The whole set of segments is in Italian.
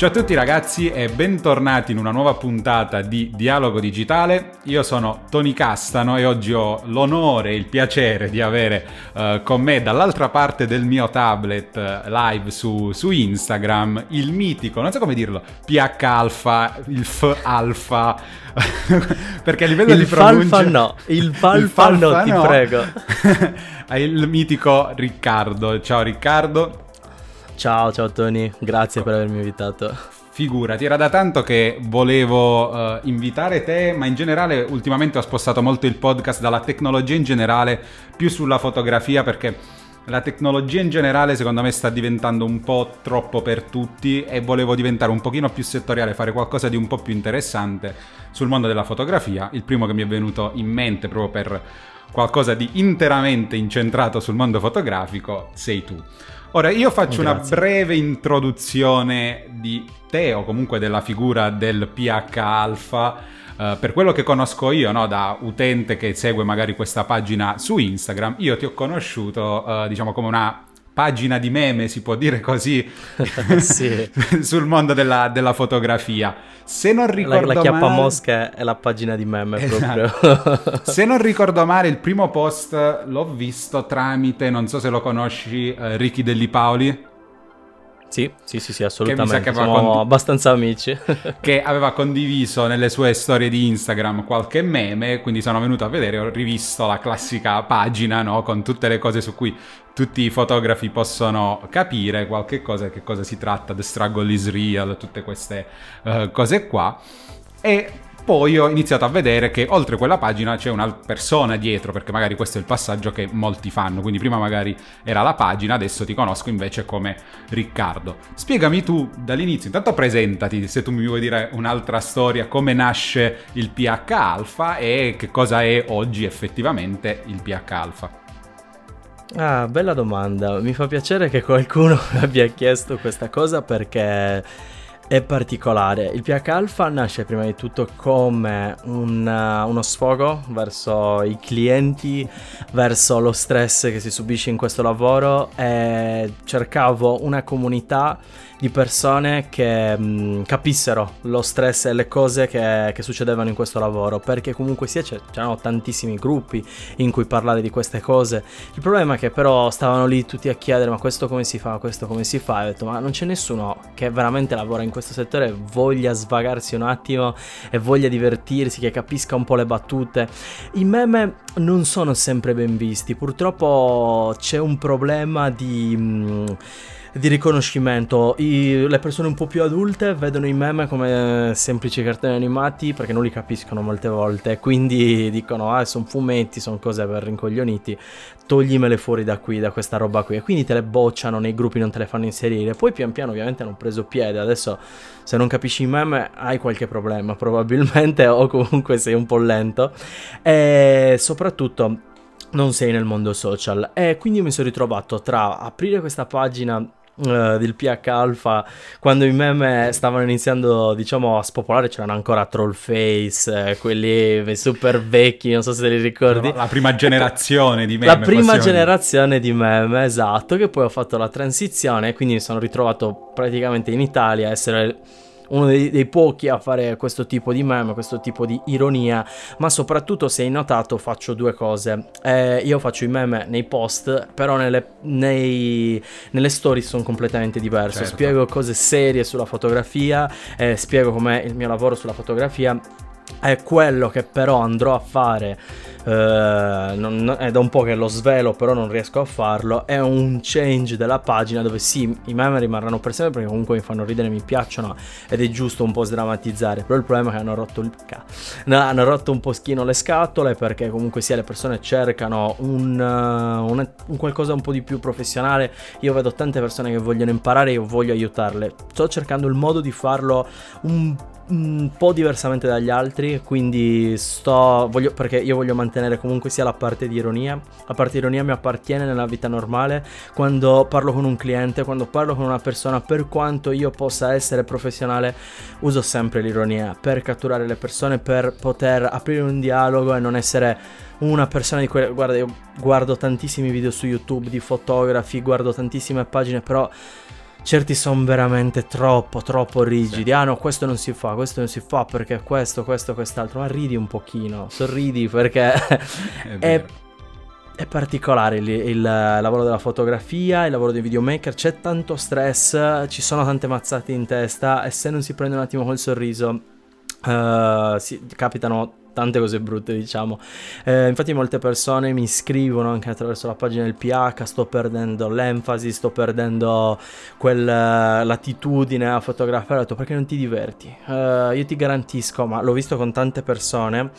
Ciao a tutti ragazzi e bentornati in una nuova puntata di Dialogo Digitale. Io sono Tony Castano e oggi ho l'onore e il piacere di avere uh, con me dall'altra parte del mio tablet uh, live su, su, Instagram il mitico, non so come dirlo, PH Alpha, il F Alpha, perché a livello il di pronuncia... No, il Falfa, no, ti prego. il mitico Riccardo. Ciao Riccardo. Ciao, ciao Tony, grazie per avermi invitato. Figurati, era da tanto che volevo uh, invitare te, ma in generale ultimamente ho spostato molto il podcast dalla tecnologia in generale più sulla fotografia perché la tecnologia in generale secondo me sta diventando un po' troppo per tutti e volevo diventare un pochino più settoriale, fare qualcosa di un po' più interessante sul mondo della fotografia. Il primo che mi è venuto in mente proprio per qualcosa di interamente incentrato sul mondo fotografico sei tu. Ora io faccio Grazie. una breve introduzione di te o comunque della figura del PH Alpha. Uh, per quello che conosco io, no, da utente che segue magari questa pagina su Instagram, io ti ho conosciuto, uh, diciamo, come una pagina di meme, si può dire così, sul mondo della, della, fotografia. Se non ricordo la, la chiappa male... mosca è la pagina di meme esatto. proprio. se non ricordo male, il primo post l'ho visto tramite, non so se lo conosci, uh, Ricky Delli Paoli. Sì, sì, sì, sì assolutamente. Che Siamo condi- abbastanza amici. che aveva condiviso nelle sue storie di Instagram qualche meme, quindi sono venuto a vedere, ho rivisto la classica pagina, no? Con tutte le cose su cui tutti i fotografi possono capire qualche cosa, che cosa si tratta, The Struggle is Real, tutte queste uh, cose qua. E poi ho iniziato a vedere che oltre quella pagina c'è una persona dietro, perché magari questo è il passaggio che molti fanno. Quindi prima magari era la pagina, adesso ti conosco invece come Riccardo. Spiegami tu dall'inizio, intanto presentati, se tu mi vuoi dire un'altra storia, come nasce il PH Alpha e che cosa è oggi effettivamente il PH Alpha. Ah, bella domanda. Mi fa piacere che qualcuno abbia chiesto questa cosa perché è particolare. Il PH Alpha nasce prima di tutto come un, uh, uno sfogo verso i clienti, verso lo stress che si subisce in questo lavoro e cercavo una comunità di persone che mh, mm, capissero lo stress e le cose che, che, succedevano in questo lavoro, perché comunque sia c'erano tantissimi gruppi in cui parlare di queste cose. Il problema è che però stavano lì tutti a chiedere ma questo come si fa, questo come si fa, e ho detto ma non c'è nessuno che veramente lavora in questo settore e voglia svagarsi un attimo e voglia divertirsi, che capisca un po' le battute. I meme non sono sempre ben visti, purtroppo c'è un problema di... Mh, mm, di riconoscimento. I, le persone un po' più adulte vedono i meme come semplici cartoni animati perché non li capiscono molte volte, quindi dicono ah sono fumetti, sono cose per rincoglioniti, toglimele fuori da qui, da questa roba qui. E quindi te le bocciano nei gruppi, non te le fanno inserire. Poi pian piano ovviamente hanno preso piede, adesso se non capisci i meme hai qualche problema probabilmente o comunque sei un po' lento. E soprattutto non sei nel mondo social e quindi mi sono ritrovato tra aprire questa pagina Uh, del PH Alpha quando i meme stavano iniziando diciamo a spopolare c'erano ancora Trollface eh, quelli super vecchi non so se te li ricordi la prima generazione di meme la prima generazione dire. di meme esatto che poi ho fatto la transizione e quindi mi sono ritrovato praticamente in Italia a essere uno dei, dei, pochi a fare questo tipo di meme, questo tipo di ironia, ma soprattutto se hai notato faccio due cose. Eh, io faccio i meme nei post, però nelle, nei, nelle stories sono completamente diverso. Certo. Spiego cose serie sulla fotografia, eh, spiego com'è il mio lavoro sulla fotografia è quello che però andrò a fare eh, non, è da un po' che lo svelo però non riesco a farlo è un change della pagina dove sì i meme rimarranno per sempre perché comunque mi fanno ridere mi piacciono ed è giusto un po' sdrammatizzare però il problema è che hanno rotto il ca- no, hanno rotto un po' schino le scatole perché comunque sia le persone cercano un, uh, un, un qualcosa un po' di più professionale. Io vedo tante persone che vogliono imparare e io voglio aiutarle. Sto cercando il modo di farlo un un po' diversamente dagli altri, quindi sto voglio, perché io voglio mantenere comunque sia la parte di ironia. La parte di ironia mi appartiene nella vita normale, quando parlo con un cliente, quando parlo con una persona, per quanto io possa essere professionale, uso sempre l'ironia per catturare le persone, per poter aprire un dialogo e non essere una persona di quelle guarda, io guardo tantissimi video su YouTube di fotografi, guardo tantissime pagine, però certi sono veramente troppo, troppo rigidi. Sì. Ah no, questo non si fa, questo non si fa perché questo, questo, quest'altro. Ma ridi un pochino, sorridi perché è, è, è, particolare il, il, lavoro della fotografia, il lavoro dei videomaker. C'è tanto stress, ci sono tante mazzate in testa e se non si prende un attimo col sorriso, uh, si, capitano tante cose brutte, diciamo. Eh, infatti, molte persone mi scrivono anche attraverso la pagina del PH: sto perdendo l'enfasi, sto perdendo quella latitudine a fotografare. Ho detto perché non ti diverti? Eh, io ti garantisco, ma l'ho visto con tante persone,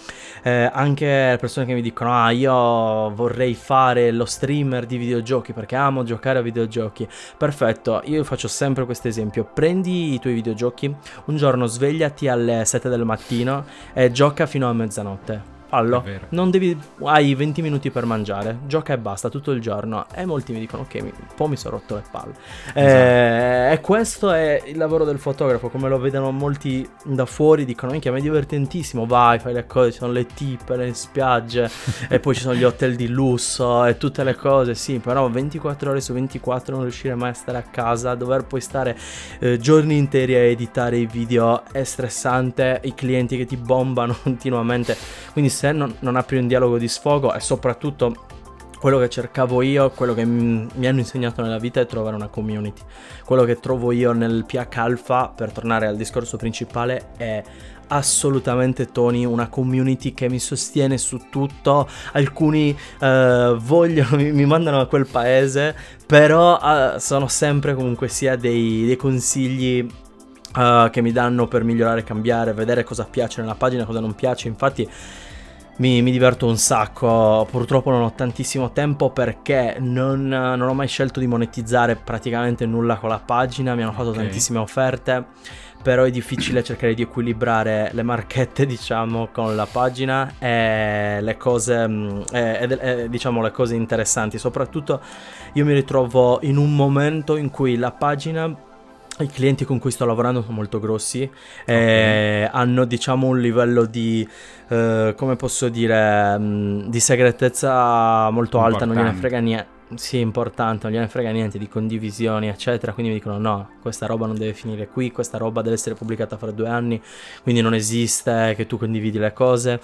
eh, anche persone che mi dicono: Ah, io vorrei fare lo streamer di videogiochi perché amo giocare a videogiochi. Perfetto, io faccio sempre questo esempio: prendi i tuoi videogiochi, un giorno svegliati alle 7 del mattino e gioca fino a mezzanotte. Fallo. Non devi. Hai 20 minuti per mangiare. Gioca e basta tutto il giorno. E molti mi dicono: Ok, un po' mi sono rotto le palle. Esatto. Eh, e questo è il lavoro del fotografo. Come lo vedono molti da fuori, dicono: Minchia, ma è divertentissimo. Vai, fai le cose. Ci sono le tippe, le spiagge. e poi ci sono gli hotel di lusso e tutte le cose. Sì, però 24 ore su 24 non riuscire mai a stare a casa. Dover poi stare eh, giorni interi a editare i video è stressante. I clienti che ti bombano continuamente. Quindi, se non, non apri un dialogo di sfogo e soprattutto quello che cercavo io, quello che mi, hanno insegnato nella vita è trovare una community. Quello che trovo io nel PH Alpha, per tornare al discorso principale, è assolutamente Tony, una community che mi sostiene su tutto. Alcuni uh, vogliono, mi, mi, mandano a quel paese, però uh, sono sempre comunque sia dei, dei consigli uh, che mi danno per migliorare, cambiare, vedere cosa piace nella pagina, cosa non piace. Infatti mi, mi, diverto un sacco. Purtroppo non ho tantissimo tempo perché non, non, ho mai scelto di monetizzare praticamente nulla con la pagina. Mi hanno fatto okay. tantissime offerte. Però è difficile cercare di equilibrare le marchette, diciamo, con la pagina e le cose, mm, e, e, e, diciamo, le cose interessanti. Soprattutto io mi ritrovo in un momento in cui la pagina i clienti con cui sto lavorando sono molto grossi okay. hanno diciamo un livello di eh, come posso dire mh, mm, di segretezza molto importante. alta non gliene frega niente sì, importante, non gliene frega niente di condivisioni, eccetera. Quindi mi dicono: no, questa roba non deve finire qui, questa roba deve essere pubblicata fra due anni. Quindi non esiste che tu condividi le cose.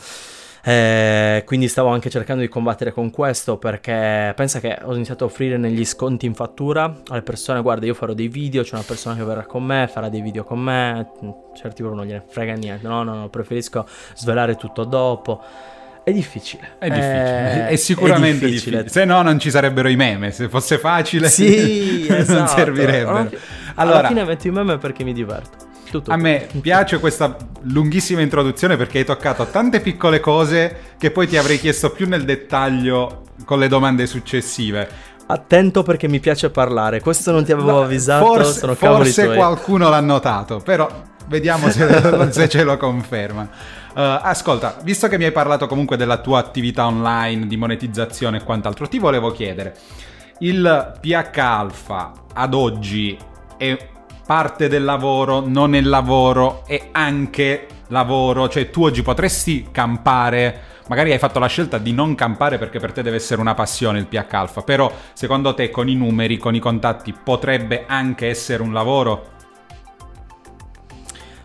Eh, quindi stavo anche cercando di combattere con questo perché pensa che ho iniziato a offrire negli sconti in fattura alle persone, guarda io farò dei video, c'è una persona che verrà con me, farà dei video con me, certi loro non gliene frega niente, no, no, no, preferisco svelare tutto dopo. È difficile. È difficile. Eh, è sicuramente è difficile. difficile. Se no, non ci sarebbero i meme. Se fosse facile, sì, esatto. non servirebbe. Allora, allora, alla fine metto i meme perché mi diverto. Tutto. A me piace questa lunghissima introduzione perché hai toccato tante piccole cose che poi ti avrei chiesto più nel dettaglio con le domande successive. Attento perché mi piace parlare, questo non ti avevo no, avvisato, forse, sono Forse qualcuno l'ha notato, però vediamo se, se ce lo conferma. Uh, ascolta, visto che mi hai parlato comunque della tua attività online, di monetizzazione e quant'altro, ti volevo chiedere, il PH Alpha ad oggi è parte del lavoro, non è lavoro, è anche lavoro, cioè tu oggi potresti campare, magari hai fatto la scelta di non campare perché per te deve essere una passione il PH Alpha, però secondo te con i numeri, con i contatti potrebbe anche essere un lavoro?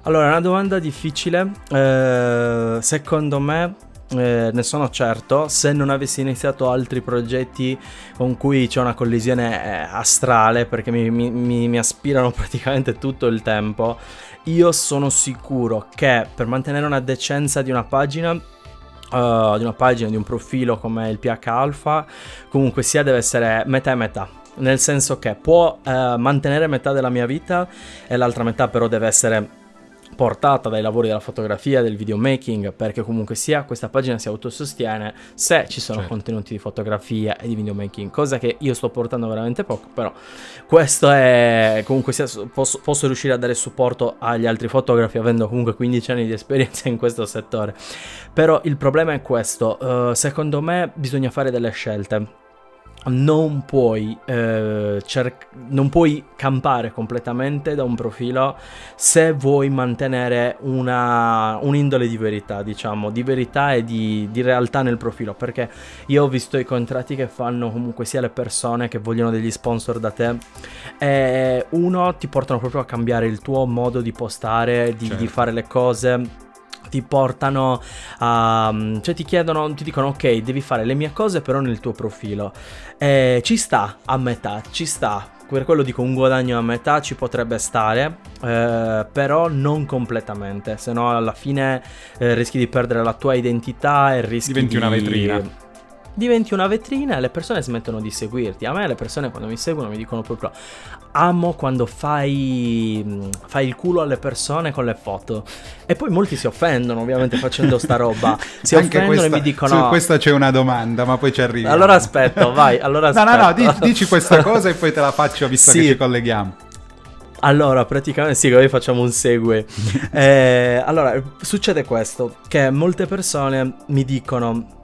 Allora, è una domanda difficile. Eh, secondo me eh, ne sono certo, se non avessi iniziato altri progetti con cui c'è una collisione eh, astrale, perché mi, mi, mi, aspirano praticamente tutto il tempo, io sono sicuro che per mantenere una decenza di una pagina Uh, di una pagina, di un profilo come il PH Alpha, comunque sia deve essere metà e metà. Nel senso che può uh, mantenere metà della mia vita e l'altra metà però deve essere portata dai lavori della fotografia, del videomaking, perché comunque sia questa pagina si autosostiene se ci sono certo. contenuti di fotografia e di videomaking, cosa che io sto portando veramente poco, però questo è comunque sia posso, posso riuscire a dare supporto agli altri fotografi avendo comunque 15 anni di esperienza in questo settore. Però il problema è questo, uh, secondo me bisogna fare delle scelte non puoi, eh, cer- non puoi campare completamente da un profilo se vuoi mantenere una, un'indole di verità, diciamo, di verità e di, di, realtà nel profilo. Perché io ho visto i contratti che fanno comunque sia le persone che vogliono degli sponsor da te. E uno ti portano proprio a cambiare il tuo modo di postare, di, certo. di fare le cose ti portano a... cioè ti chiedono, ti dicono ok, devi fare le mie cose però nel tuo profilo. E ci sta a metà, ci sta. Per quello dico un guadagno a metà ci potrebbe stare, eh, però non completamente, se no alla fine eh, rischi di perdere la tua identità e rischi Diventi di... una vetrina diventi una vetrina e le persone smettono di seguirti. A me le persone quando mi seguono mi dicono proprio amo quando fai, fai il culo alle persone con le foto. E poi molti si offendono ovviamente facendo sta roba. Si Anche offendono questa, e mi dicono... Su questa c'è una domanda, ma poi ci arrivi. Allora aspetto, vai. Allora aspetto. No, no, no, dici, dici questa cosa e poi te la faccio visto sì. che ci colleghiamo. Allora, praticamente sì, noi facciamo un segue. eh, allora, succede questo, che molte persone mi dicono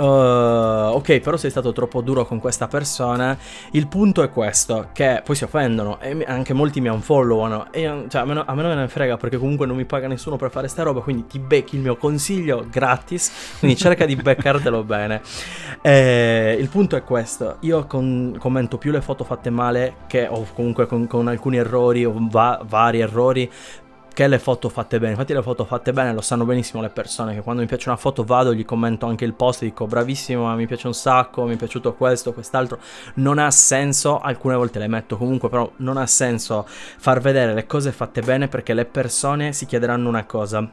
Uh, ok, però sei stato troppo duro con questa persona. Il punto è questo: che poi si offendono e anche molti mi unfollowano. E cioè, a me, a me non me ne frega perché comunque non mi paga nessuno per fare sta roba. Quindi ti becchi il mio consiglio gratis. Quindi cerca di beccartelo bene. E il punto è questo: io con, commento più le foto fatte male che o comunque con, con alcuni errori o va, vari errori che le foto fatte bene. Infatti le foto fatte bene lo sanno benissimo le persone che quando mi piace una foto vado, gli commento anche il post, dico bravissimo, mi piace un sacco, mi è piaciuto questo, quest'altro. Non ha senso, alcune volte le metto comunque, però non ha senso far vedere le cose fatte bene perché le persone si chiederanno una cosa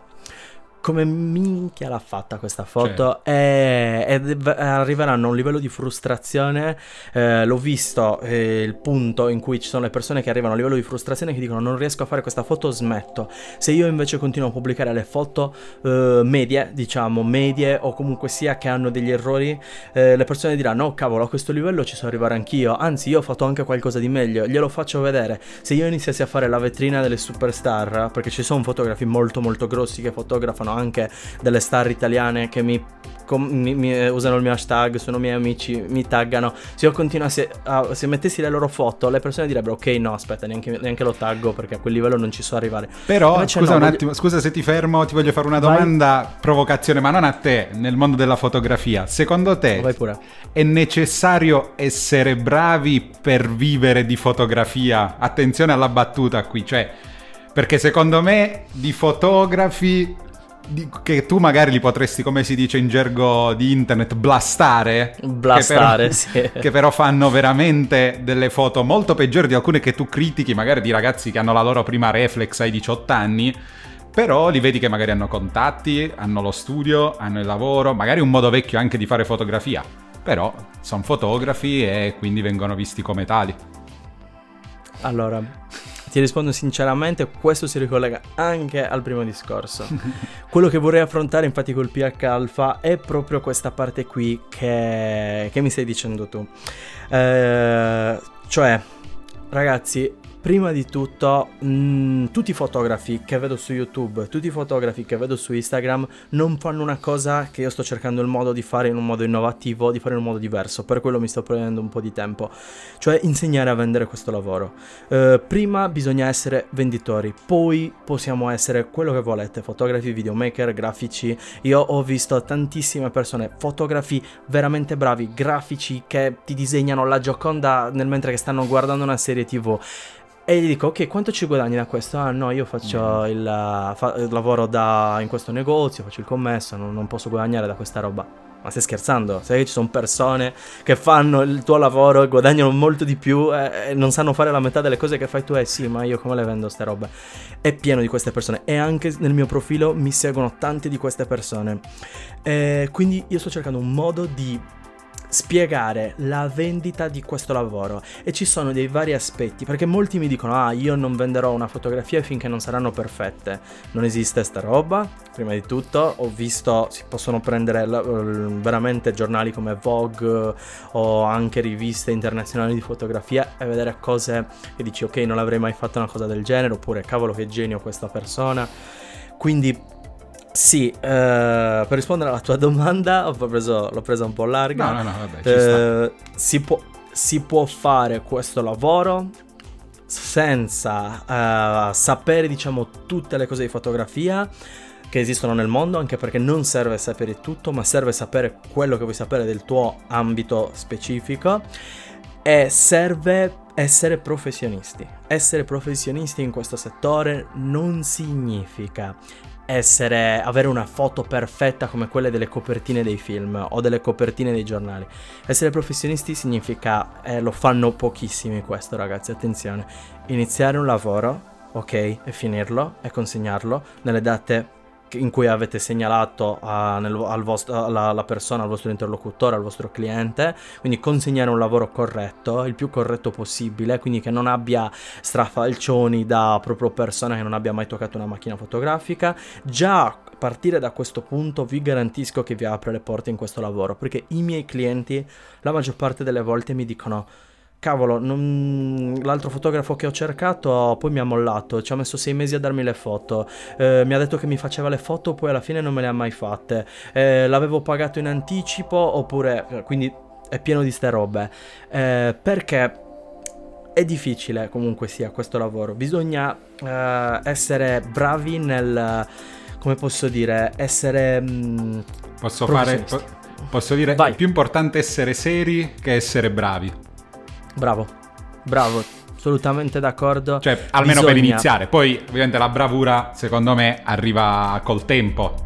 come minchia l'ha fatta questa foto certo. e, e, arriveranno a un livello di frustrazione eh, l'ho visto eh, il punto in cui ci sono le persone che arrivano a un livello di frustrazione che dicono non riesco a fare questa foto smetto. Se io invece continuo a pubblicare le foto eh, medie diciamo medie o comunque sia che hanno degli errori eh, le persone diranno oh cavolo a questo livello ci so arrivare anch'io. Anzi io ho fatto anche qualcosa di meglio glielo faccio vedere. Se io iniziassi a fare la vetrina delle superstar perché ci sono fotografi molto molto grossi che fotografano anche delle star italiane che mi, com, mi, mi eh, usano il mio hashtag, sono miei amici, mi taggano. Se io continuassi a, se mettessi le loro foto, le persone direbbero ok no aspetta neanche, neanche lo taggo perché a quel livello non ci so arrivare. Però Invece scusa no, un voglio... attimo, scusa se ti fermo, ti voglio fare una domanda, Vai. provocazione, ma non a te, nel mondo della fotografia. Secondo te è necessario essere bravi per vivere di fotografia? Attenzione alla battuta qui, cioè perché secondo me di fotografi che tu magari li potresti, come si dice in gergo di internet, blastare. Blastare, che però, sì. Che però fanno veramente delle foto molto peggiori di alcune che tu critichi, magari di ragazzi che hanno la loro prima reflex ai 18 anni. Però li vedi che magari hanno contatti, hanno lo studio, hanno il lavoro, magari un modo vecchio anche di fare fotografia. Però sono fotografi e quindi vengono visti come tali. Allora, ti rispondo sinceramente, questo si ricollega anche al primo discorso. Quello che vorrei affrontare infatti col PH alfa è proprio questa parte qui che, che mi stai dicendo tu. Eh, cioè, ragazzi, prima di tutto, mh, mm, tutti i fotografi che vedo su YouTube, tutti i fotografi che vedo su Instagram non fanno una cosa che io sto cercando il modo di fare in un modo innovativo, di fare in un modo diverso. Per quello mi sto prendendo un po' di tempo. Cioè insegnare a vendere questo lavoro. Uh, prima bisogna essere venditori, poi possiamo essere quello che volete, fotografi, videomaker, grafici. Io ho visto tantissime persone, fotografi veramente bravi, grafici che ti disegnano la Gioconda nel mentre che stanno guardando una serie TV e gli dico, ok, quanto ci guadagni da questo? Ah no, io faccio mm. il, fa, lavoro da, in questo negozio, faccio il commesso, non, non, posso guadagnare da questa roba. Ma stai scherzando? Sai che ci sono persone che fanno il tuo lavoro e guadagnano molto di più e, e non sanno fare la metà delle cose che fai tu? Eh sì, ma io come le vendo queste robe? È pieno di queste persone e anche nel mio profilo mi seguono tante di queste persone. E quindi io sto cercando un modo di spiegare la vendita di questo lavoro. E ci sono dei vari aspetti perché molti mi dicono ah io non venderò una fotografia finché non saranno perfette. Non esiste sta roba prima di tutto. Ho visto si possono prendere veramente giornali come Vogue o anche riviste internazionali di fotografia e vedere cose che dici ok non avrei mai fatto una cosa del genere. Oppure cavolo che genio questa persona. Quindi Sì, eh, per rispondere alla tua domanda, preso, l'ho presa un po' larga. No, no, no, vabbè, eh, si, può, si può fare questo lavoro senza uh, sapere, diciamo, tutte le cose di fotografia che esistono nel mondo, anche perché non serve sapere tutto, ma serve sapere quello che vuoi sapere del tuo ambito specifico e serve essere professionisti. Essere professionisti in questo settore non significa essere, avere una foto perfetta come quelle delle copertine dei film o delle copertine dei giornali. Essere professionisti significa, eh, lo fanno pochissimi questo ragazzi, attenzione, iniziare un lavoro, ok, e finirlo e consegnarlo nelle date in cui avete segnalato a, nel, al vostro, alla, alla, persona, al vostro interlocutore, al vostro cliente, quindi consegnare un lavoro corretto, il più corretto possibile, quindi che non abbia strafalcioni da proprio persona che non abbia mai toccato una macchina fotografica, già a partire da questo punto vi garantisco che vi apre le porte in questo lavoro, perché i miei clienti la maggior parte delle volte mi dicono Cavolo, non... l'altro fotografo che ho cercato poi mi ha mollato, ci ha messo sei mesi a darmi le foto, eh, mi ha detto che mi faceva le foto, poi alla fine non me le ha mai fatte, eh, l'avevo pagato in anticipo oppure, quindi è pieno di ste robe, eh, perché è difficile comunque sia questo lavoro, bisogna eh, essere bravi nel, come posso dire, essere... Mh, mm, posso fare... Po- posso dire, Vai. è più importante essere seri che essere bravi. Bravo, bravo, assolutamente d'accordo. Cioè, almeno Bisogna... per iniziare. Poi, ovviamente, la bravura, secondo me, arriva col tempo.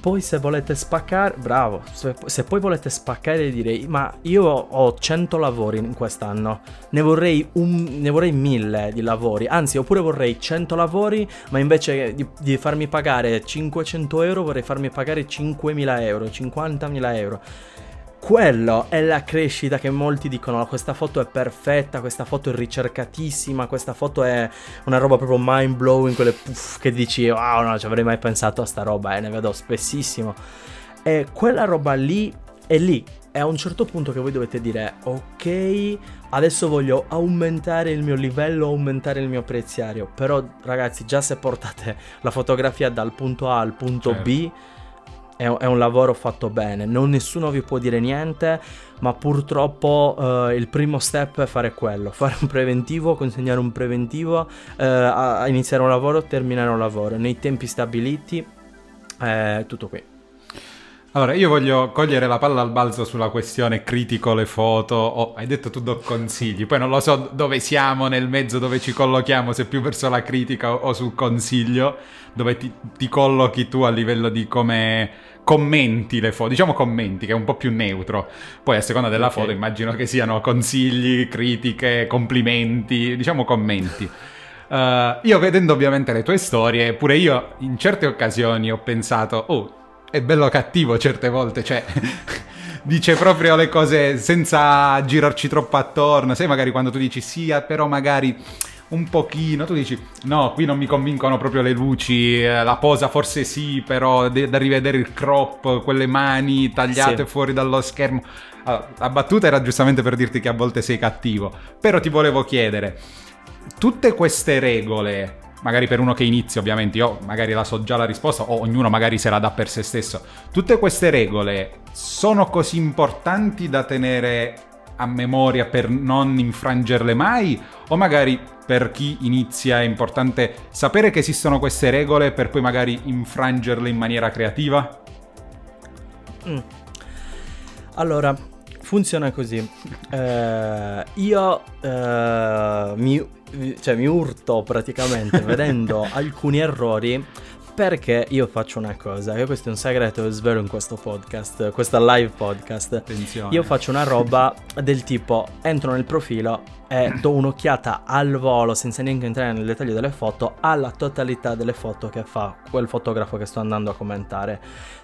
Poi se volete spaccare, bravo, se, se poi volete spaccare direi, ma io ho 100 lavori in quest'anno, ne vorrei, un, ne vorrei 1000 di lavori, anzi oppure vorrei 100 lavori, ma invece di, di farmi pagare 500 euro vorrei farmi pagare 5.000 euro, 50.000 euro quello è la crescita che molti dicono questa foto è perfetta, questa foto è ricercatissima, questa foto è una roba proprio mind blowing, quelle puff che dici wow non ci avrei mai pensato a sta roba e eh, ne vedo spessissimo. E quella roba lì è lì, è a un certo punto che voi dovete dire ok adesso voglio aumentare il mio livello, aumentare il mio preziario, però ragazzi già se portate la fotografia dal punto A al punto certo. B è, è, un lavoro fatto bene, non nessuno vi può dire niente, ma purtroppo uh, il primo step è fare quello, fare un preventivo, consegnare un preventivo, uh, a, iniziare un lavoro, terminare un lavoro, nei tempi stabiliti, eh, tutto qui. Allora, io voglio cogliere la palla al balzo sulla questione critico le foto. Oh, hai detto tu do consigli, poi non lo so dove siamo nel mezzo, dove ci collochiamo, se più verso la critica o, o sul consiglio, dove ti, ti, collochi tu a livello di come commenti le foto, diciamo commenti, che è un po' più neutro. Poi a seconda della okay. foto immagino che siano consigli, critiche, complimenti, diciamo commenti. Uh, io vedendo ovviamente le tue storie, pure io in certe occasioni ho pensato, oh, è bello cattivo certe volte, cioè dice proprio le cose senza girarci troppo attorno, sai magari quando tu dici sì, ah, però magari un pochino, tu dici no, qui non mi convincono proprio le luci, eh, la posa forse sì, però de- da rivedere il crop, quelle mani tagliate sì. fuori dallo schermo. Allora, la battuta era giustamente per dirti che a volte sei cattivo, però ti volevo chiedere, tutte queste regole magari per uno che inizia ovviamente, io magari la so già la risposta o ognuno magari se la dà per se stesso. Tutte queste regole sono così importanti da tenere a memoria per non infrangerle mai o magari per chi inizia è importante sapere che esistono queste regole per poi magari infrangerle in maniera creativa? Mm. Allora, funziona così. Eh, io eh, mi cioè, mi urto praticamente vedendo alcuni errori perché io faccio una cosa, che questo è un segreto che svelo in questo podcast, questa live podcast. Attenzione. Io faccio una roba del tipo entro nel profilo e do un'occhiata al volo senza neanche entrare nel dettaglio delle foto alla totalità delle foto che fa quel fotografo che sto andando a commentare.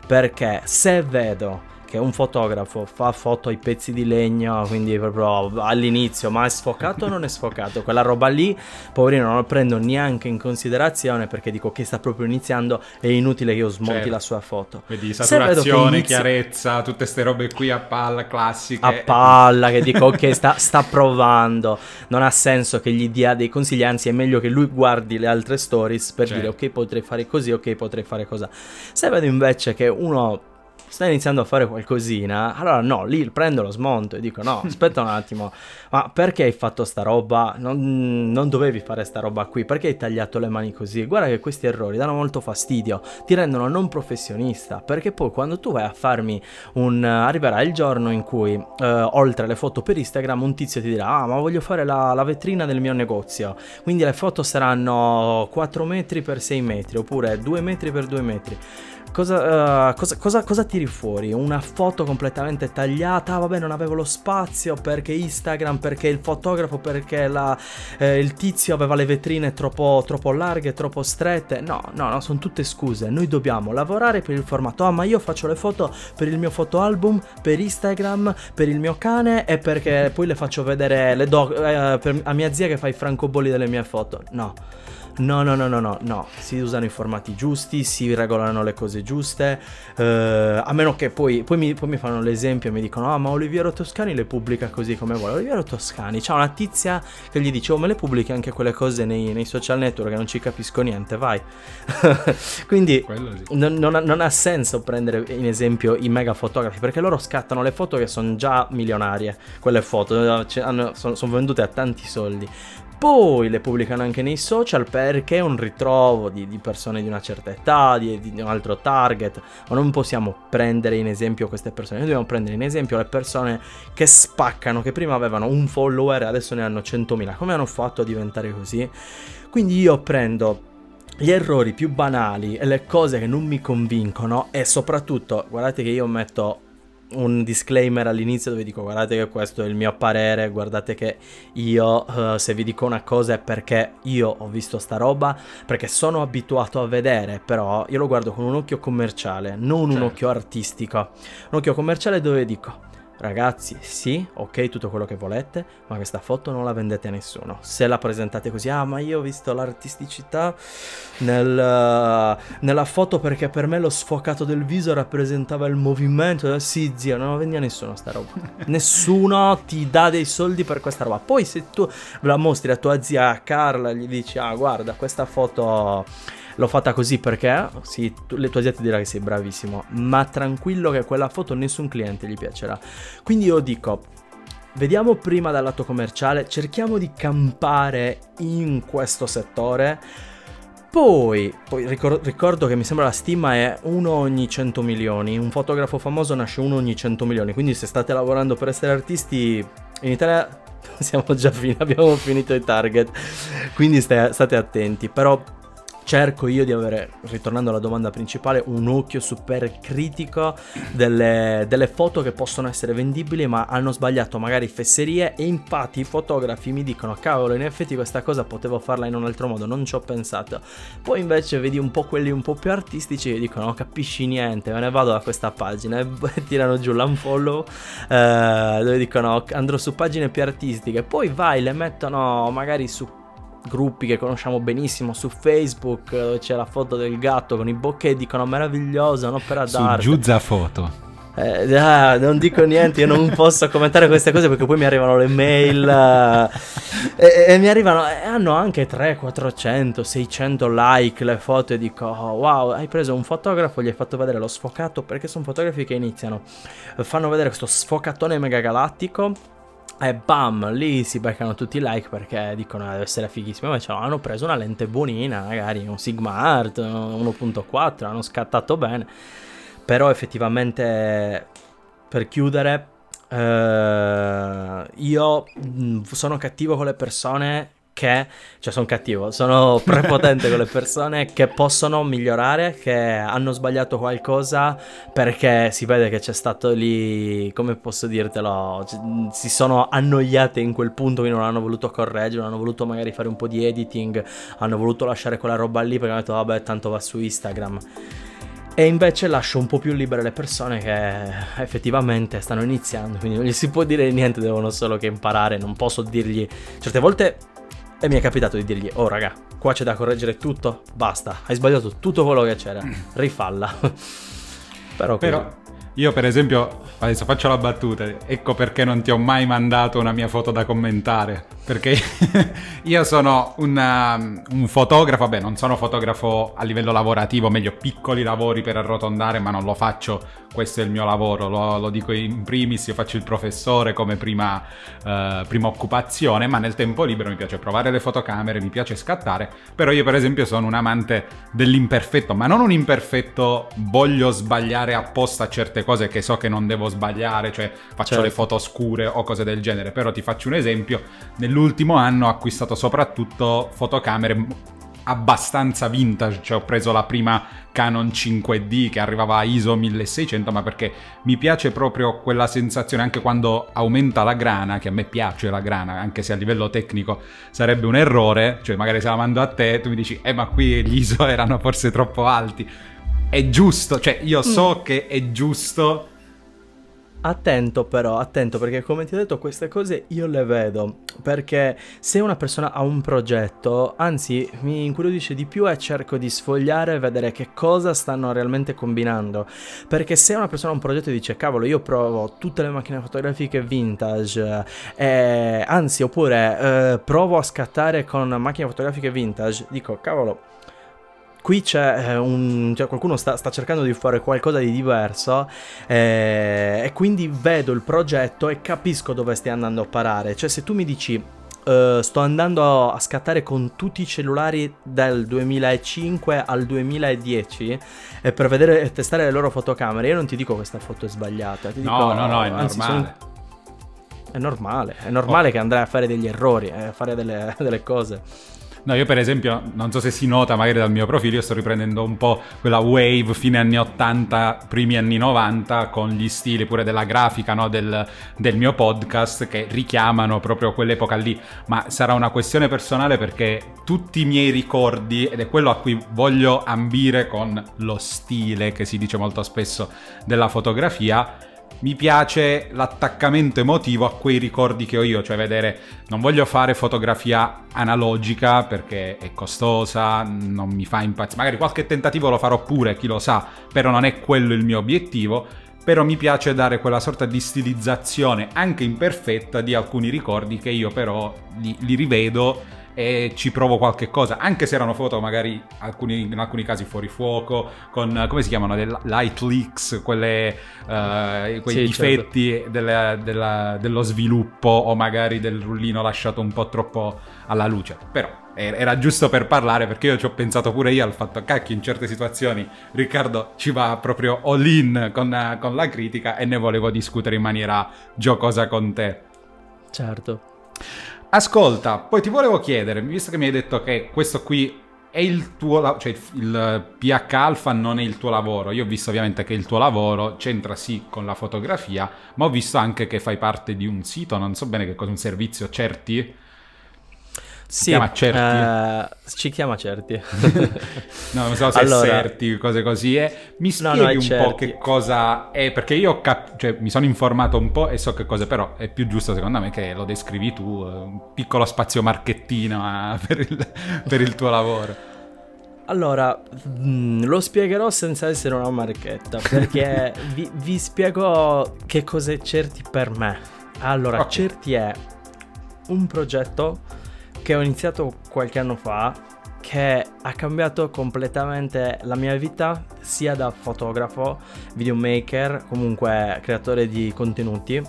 Perché se vedo che un fotografo fa foto ai pezzi di legno, quindi proprio all'inizio, ma è sfocato o non è sfocato? Quella roba lì, poverino, non lo prendo neanche in considerazione perché dico che sta proprio iniziando, è inutile che io smonti certo. la sua foto. Vedi, saturazione, inizia... chiarezza, tutte queste robe qui a palla, classiche. A palla, che dico, ok, sta, sta provando, non ha senso che gli dia dei consigli, anzi è meglio che lui guardi le altre stories per certo. dire ok potrei fare così, ok potrei fare cosa. Se vedo invece che uno sta iniziando a fare qualcosina, allora no, lì prendo lo smonto e dico no, aspetta un attimo, ma perché hai fatto sta roba? Non, non, dovevi fare sta roba qui, perché hai tagliato le mani così? Guarda che questi errori danno molto fastidio, ti rendono non professionista, perché poi quando tu vai a farmi un... arriverà il giorno in cui, eh, oltre alle foto per Instagram, un tizio ti dirà, ah ma voglio fare la, la vetrina del mio negozio, quindi le foto saranno 4 metri per 6 metri, oppure 2 metri per 2 metri. Cosa, uh, cosa, cosa, cosa, tiri fuori? Una foto completamente tagliata? Vabbè, non avevo lo spazio perché Instagram, perché il fotografo, perché la, eh, il tizio aveva le vetrine troppo, troppo larghe, troppo strette. No, no, no, sono tutte scuse. Noi dobbiamo lavorare per il formato. Ah, ma io faccio le foto per il mio fotoalbum, per Instagram, per il mio cane e perché poi le faccio vedere le do- eh, per, a mia zia che fa i francobolli delle mie foto. No. No, no, no, no, no, no, si usano i formati giusti, si regolano le cose giuste, eh, a meno che poi, poi, mi, poi mi fanno l'esempio e mi dicono, ah ma Oliviero Toscani le pubblica così come vuole. Oliviero Toscani, c'è una tizia che gli dice, oh me le pubblichi anche quelle cose nei, nei social network che non ci capisco niente, vai. Quindi non, non, ha, non, ha, senso prendere in esempio i mega fotografi, perché loro scattano le foto che sono già milionarie, quelle foto, cioè, sono, sono vendute a tanti soldi poi le pubblicano anche nei social perché è un ritrovo di, di persone di una certa età, di, di, un altro target, ma non possiamo prendere in esempio queste persone, noi dobbiamo prendere in esempio le persone che spaccano, che prima avevano un follower e adesso ne hanno 100.000, come hanno fatto a diventare così? Quindi io prendo gli errori più banali e le cose che non mi convincono e soprattutto, guardate che io metto un disclaimer all'inizio dove dico guardate che questo è il mio parere, guardate che io uh, se vi dico una cosa è perché io ho visto sta roba, perché sono abituato a vedere, però io lo guardo con un occhio commerciale, non certo. un occhio artistico. Un occhio commerciale dove dico Ragazzi, sì, ok, tutto quello che volete, ma questa foto non la vendete a nessuno. Se la presentate così, ah, ma io ho visto l'artisticità nel, uh, nella foto perché per me lo sfocato del viso rappresentava il movimento. Sì, zio, non la vendi a nessuno sta roba. nessuno ti dà dei soldi per questa roba. Poi se tu la mostri a tua zia Carla, gli dici, ah, guarda, questa foto l'ho fatta così perché sì, tu, le tue ti dirà che sei bravissimo, ma tranquillo che quella foto nessun cliente gli piacerà. Quindi io dico, vediamo prima dal lato commerciale, cerchiamo di campare in questo settore. Poi, poi ricordo, ricordo, che mi sembra la stima è uno ogni 100 milioni. Un fotografo famoso nasce uno ogni 100 milioni. Quindi se state lavorando per essere artisti in Italia siamo già finiti, abbiamo finito i target. Quindi state, state attenti. Però cerco io di avere, ritornando alla domanda principale, un occhio super critico delle, delle, foto che possono essere vendibili ma hanno sbagliato magari fesserie e infatti i fotografi mi dicono cavolo in effetti questa cosa potevo farla in un altro modo, non ci ho pensato. Poi invece vedi un po' quelli un po' più artistici e dicono non capisci niente, me ne vado da questa pagina e tirano giù l'unfollow eh, dove dicono andrò su pagine più artistiche, poi vai, le mettono magari su gruppi che conosciamo benissimo su Facebook dove c'è la foto del gatto con i bocchetti dicono meravigliosa un'opera d'arte. Su Giuzza Foto. Eh, ah, non dico niente, io non posso commentare queste cose perché poi mi arrivano le mail eh, e, e, mi arrivano, e hanno anche 300, 400, 600 like le foto e dico oh, wow, hai preso un fotografo, gli hai fatto vedere lo sfocato perché sono fotografi che iniziano, fanno vedere questo sfocatone megagalattico e bam, lì si beccano tutti i like perché dicono deve essere fighissimo. Invece hanno preso una lente buonina, magari un Sigma Art 1.4, hanno scattato bene. Però effettivamente, per chiudere, eh, io sono cattivo con le persone che, cioè sono cattivo, sono prepotente con le persone che possono migliorare, che hanno sbagliato qualcosa perché si vede che c'è stato lì, come posso dirtelo, si sono annoiate in quel punto, quindi non hanno voluto correggere, non hanno voluto magari fare un po' di editing, hanno voluto lasciare quella roba lì perché hanno detto vabbè tanto va su Instagram. e invece lascio un po' più libere le persone che effettivamente stanno iniziando, quindi non gli si può dire niente, devono solo che imparare, non posso dirgli certe volte e mi è capitato di dirgli "Oh raga, qua c'è da correggere tutto, basta, hai sbagliato tutto quello che c'era, rifalla". Però, Però io per esempio, adesso faccio la battuta, ecco perché non ti ho mai mandato una mia foto da commentare, perché io sono una, un fotografo, beh non sono fotografo a livello lavorativo, meglio piccoli lavori per arrotondare, ma non lo faccio questo è il mio lavoro, lo, lo, dico in primis, io faccio il professore come prima, uh, prima, occupazione, ma nel tempo libero mi piace provare le fotocamere, mi piace scattare, però io per esempio sono un amante dell'imperfetto, ma non un imperfetto voglio sbagliare apposta certe cose che so che non devo sbagliare, cioè faccio certo. le foto scure o cose del genere, però ti faccio un esempio, nell'ultimo anno ho acquistato soprattutto fotocamere abbastanza vintage, cioè ho preso la prima Canon 5D che arrivava a ISO 1600, ma perché mi piace proprio quella sensazione anche quando aumenta la grana, che a me piace la grana, anche se a livello tecnico sarebbe un errore, cioè magari se la mando a te tu mi dici "Eh, ma qui gli ISO erano forse troppo alti". È giusto, cioè io so mm. che è giusto. Attento però, attento perché come ti ho detto queste cose io le vedo. Perché se una persona ha un progetto, anzi mi incuriosisce di più e cerco di sfogliare e vedere che cosa stanno realmente combinando. Perché se una persona ha un progetto e dice cavolo io provo tutte le macchine fotografiche vintage eh, anzi oppure eh, provo a scattare con macchine fotografiche vintage, dico cavolo qui c'è eh, un, cioè qualcuno sta, sta, cercando di fare qualcosa di diverso eh, e quindi vedo il progetto e capisco dove stai andando a parare. Cioè se tu mi dici uh, sto andando a scattare con tutti i cellulari dal 2005 al 2010 e per vedere e testare le loro fotocamere, io non ti dico questa foto è sbagliata. Ti no, dico, no, no, è anzi, normale. Sono... È normale, è normale oh. che andrai a fare degli errori, eh, a fare delle, delle cose. No, io per esempio, non so se si nota magari dal mio profilo, io sto riprendendo un po' quella wave fine anni 80, primi anni 90, con gli stili pure della grafica no? del, del, mio podcast che richiamano proprio quell'epoca lì. Ma sarà una questione personale perché tutti i miei ricordi, ed è quello a cui voglio ambire con lo stile che si dice molto spesso della fotografia, mi piace l'attaccamento emotivo a quei ricordi che ho io, cioè vedere, non voglio fare fotografia analogica perché è costosa, non mi fa impazzire, magari qualche tentativo lo farò pure, chi lo sa, però non è quello il mio obiettivo, però mi piace dare quella sorta di stilizzazione anche imperfetta di alcuni ricordi che io però li, li rivedo e ci provo qualche cosa, anche se erano foto magari alcuni, in alcuni casi fuori fuoco, con come si chiamano, le light leaks, quelle, uh, quei sì, difetti certo. della, della, dello sviluppo o magari del rullino lasciato un po' troppo alla luce. Però era giusto per parlare perché io ci ho pensato pure io al fatto cacchio in certe situazioni Riccardo ci va proprio all in con, con la critica e ne volevo discutere in maniera giocosa con te. Certo. Ascolta, poi ti volevo chiedere, visto che mi hai detto che questo qui è il tuo lavoro, cioè il PH Alpha non è il tuo lavoro. Io ho visto ovviamente che il tuo lavoro c'entra sì con la fotografia, ma ho visto anche che fai parte di un sito, non so bene che cosa, un servizio certi si chiama Certi? Uh, ci chiama Certi. no, non so se allora, Certi, cose così. Eh. Mi spieghi no, no, un certi. po' che cosa è, perché io cap- cioè, mi sono informato un po' e so che cosa, però è più giusto secondo me che lo descrivi tu, un piccolo spazio marchettino eh, per, il, per il tuo lavoro. Allora, mh, mm, lo spiegherò senza essere una marchetta, perché vi, vi, spiego che cos'è Certi per me. Allora, okay. Certi è un progetto che ho iniziato qualche anno fa che ha cambiato completamente la mia vita sia da fotografo, videomaker, comunque creatore di contenuti,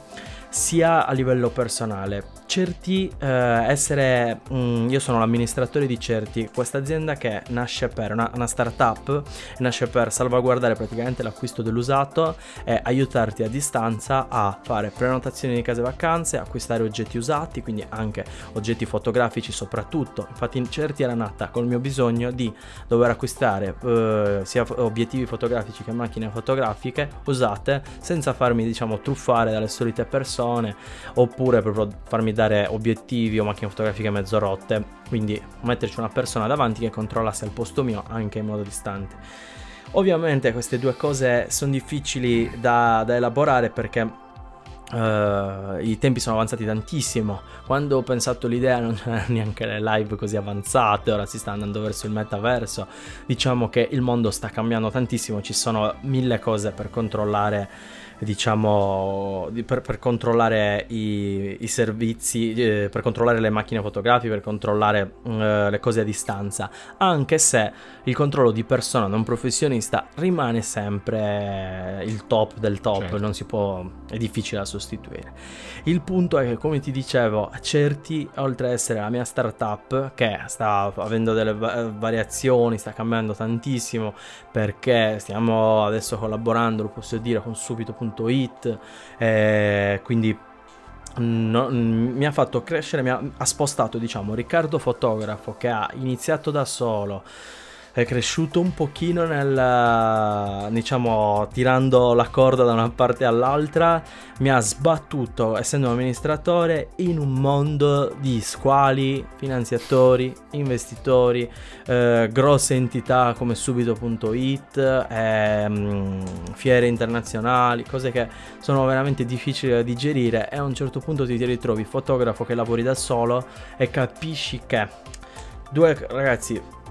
sia a livello personale Certi eh, essere, mm, io sono l'amministratore di Certi, questa azienda che nasce per una, una startup, nasce per salvaguardare praticamente l'acquisto dell'usato e aiutarti a distanza a fare prenotazioni di case vacanze, acquistare oggetti usati, quindi anche oggetti fotografici soprattutto. Infatti in Certi era nata col mio bisogno di dover acquistare eh, sia obiettivi fotografici che macchine fotografiche usate senza farmi diciamo truffare dalle solite persone oppure proprio farmi dare obiettivi o macchine fotografiche mezzo rotte, quindi metterci una persona davanti che controllasse al posto mio anche in modo distante. Ovviamente queste due cose sono difficili da, da elaborare perché Uh, I tempi sono avanzati tantissimo. Quando ho pensato l'idea non c'erano neanche le live così avanzate, ora si sta andando verso il metaverso. Diciamo che il mondo sta cambiando tantissimo, ci sono mille cose per controllare diciamo, per, per controllare i, i servizi, eh, per controllare le macchine fotografiche, per controllare eh, le cose a distanza, anche se il controllo di persona non professionista rimane sempre il top del top, certo. non si può, è difficile da sostituire. Il punto è che, come ti dicevo, certi, oltre ad essere la mia startup, che sta avendo delle variazioni, sta cambiando tantissimo, perché stiamo adesso collaborando, lo posso dire, con subito.com It, eh, quindi no, mi ha fatto crescere, mi ha, ha spostato diciamo Riccardo fotografo che ha iniziato da solo è cresciuto un pochino nel, diciamo, tirando la corda da una parte all'altra, mi ha sbattuto, essendo un amministratore, in un mondo di squali, finanziatori, investitori, eh, grosse entità come subito.it, eh, fiere internazionali, cose che sono veramente difficili da digerire e a un certo punto ti ritrovi fotografo che lavori da solo e capisci che due ragazzi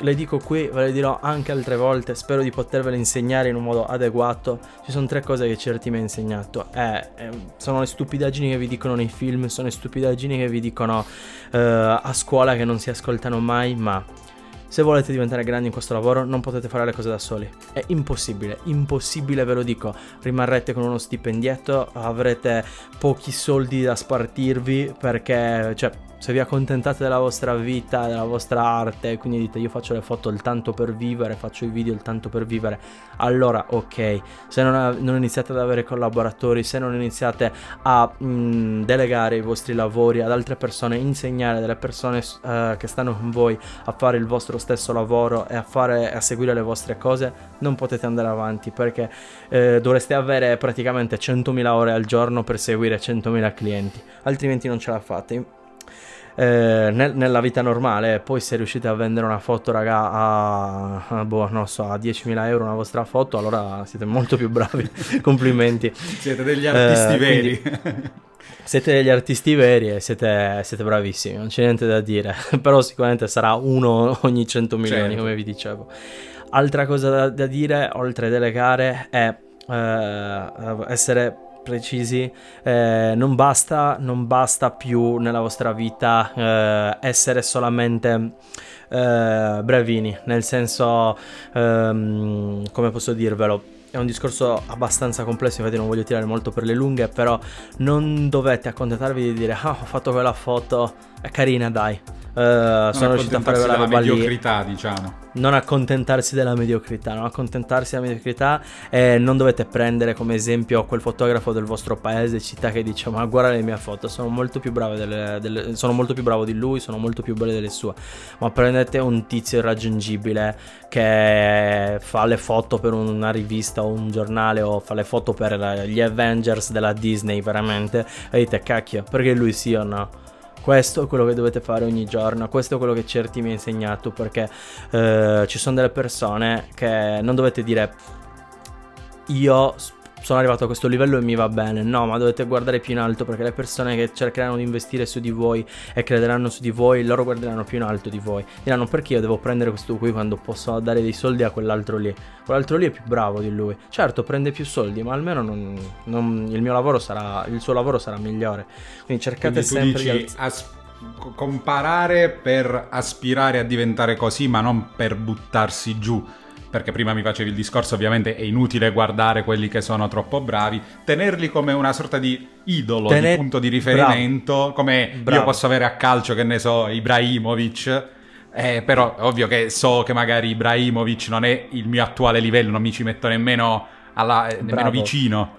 le dico qui, ve le dirò anche altre volte, spero di potervele insegnare in un modo adeguato. Ci sono tre cose che Certi mi ha insegnato. Eh, eh, sono le stupidaggini che vi dicono nei film, sono le stupidaggini che vi dicono eh, a scuola che non si ascoltano mai, ma se volete diventare grandi in questo lavoro non potete fare le cose da soli. È impossibile, impossibile ve lo dico. Rimarrete con uno stipendietto, avrete pochi soldi da spartirvi perché, cioè, se vi accontentate della vostra vita, della vostra arte, quindi dite io faccio le foto il tanto per vivere, faccio i video il tanto per vivere, allora ok, se non, non iniziate ad avere collaboratori, se non iniziate a mh, mm, delegare i vostri lavori ad altre persone, insegnare delle persone uh, che stanno con voi a fare il vostro stesso lavoro e a, fare, a seguire le vostre cose, non potete andare avanti perché eh, dovreste avere praticamente 100.000 ore al giorno per seguire 100.000 clienti, altrimenti non ce la fate eh, nel, nella vita normale. Poi se riuscite a vendere una foto, raga, a, a, boh, non so, a 10.000 euro una vostra foto, allora siete molto più bravi. Complimenti. Siete degli artisti eh, veri. Quindi, siete degli artisti veri e siete, siete, bravissimi, non c'è niente da dire. Però sicuramente sarà uno ogni 100 milioni, certo. come vi dicevo. Altra cosa da, da dire, oltre a delegare, è eh, essere precisi, eh, non, basta, non basta più nella vostra vita eh, essere solamente eh, bravini, nel senso, ehm, come posso dirvelo? È un discorso abbastanza complesso, infatti non voglio tirare molto per le lunghe, però non dovete accontentarvi di dire ah ho fatto quella foto, è carina dai, Uh, sono riuscito a fare quella roba lì. mediocrità, diciamo. Non accontentarsi della mediocrità, non accontentarsi della mediocrità e non dovete prendere come esempio quel fotografo del vostro paese, città che dice ma guarda le mie foto, sono molto più delle, delle, sono molto più bravo di lui, sono molto più belle delle sue. Ma prendete un tizio irraggiungibile che fa le foto per una rivista o un giornale o fa le foto per gli Avengers della Disney veramente e dite cacchio, perché lui sì o no? Questo è quello che dovete fare ogni giorno, questo è quello che Certi mi ha insegnato perché eh, ci sono delle persone che non dovete dire io sono arrivato a questo livello e mi va bene. No, ma dovete guardare più in alto perché le persone che cercheranno di investire su di voi e crederanno su di voi, loro guarderanno più in alto di voi. Diranno perché io devo prendere questo qui quando posso dare dei soldi a quell'altro lì. Quell'altro lì è più bravo di lui. Certo, prende più soldi, ma almeno non, non, il mio lavoro sarà, il suo lavoro sarà migliore. Quindi cercate Quindi sempre dici, di... As- comparare per aspirare a diventare così, ma non per buttarsi giù perché prima mi facevi il discorso, ovviamente è inutile guardare quelli che sono troppo bravi, tenerli come una sorta di idolo, Tener... di punto di riferimento, Bravo. come Bravo. io posso avere a calcio, che ne so, Ibrahimovic. Eh, però ovvio che so che magari Ibrahimovic non è il mio attuale livello, non mi ci metto nemmeno, alla, eh, nemmeno vicino.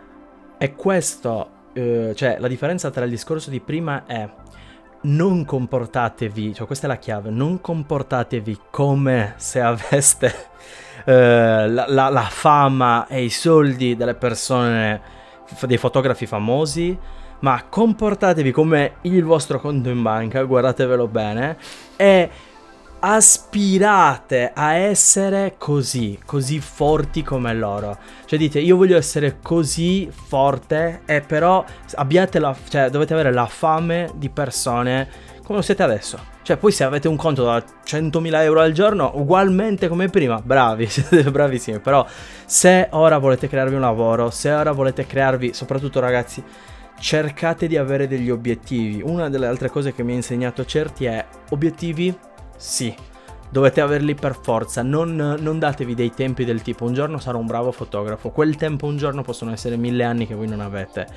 E questo, eh, cioè la differenza tra il discorso di prima è non comportatevi, cioè questa è la chiave, non comportatevi come se aveste eh, la, la, la, fama e i soldi delle persone, dei fotografi famosi, ma comportatevi come il vostro conto in banca, guardatevelo bene, e aspirate a essere così, così forti come loro. Cioè dite, io voglio essere così forte e però abbiate la, cioè, dovete avere la fame di persone come siete adesso. Cioè, poi se avete un conto da 100.000 euro al giorno, ugualmente come prima, bravi, siete bravissimi. Però se ora volete crearvi un lavoro, se ora volete crearvi, soprattutto ragazzi, cercate di avere degli obiettivi. Una delle altre cose che mi ha insegnato certi è obiettivi sì, dovete averli per forza, non, non, datevi dei tempi del tipo un giorno sarò un bravo fotografo, quel tempo un giorno possono essere mille anni che voi non avete.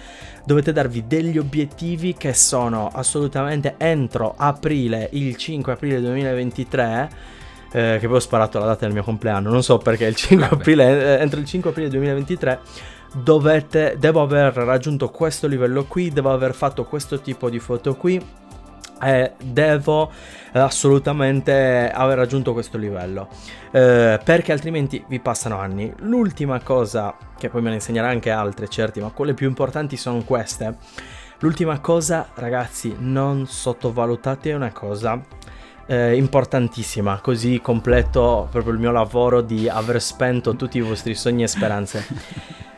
Dovete darvi degli obiettivi che sono assolutamente entro aprile, il 5 aprile 2023. Eh, che poi ho sparato la data del mio compleanno, non so perché il 5 aprile, eh, entro il 5 aprile 2023 dovete, devo aver raggiunto questo livello qui, devo aver fatto questo tipo di foto qui e devo assolutamente aver raggiunto questo livello eh, perché altrimenti vi passano anni l'ultima cosa che poi me ne insegnerà anche altre certi ma quelle più importanti sono queste l'ultima cosa ragazzi non sottovalutate una cosa eh, importantissima, così completo proprio il mio lavoro di aver spento tutti i vostri sogni e speranze.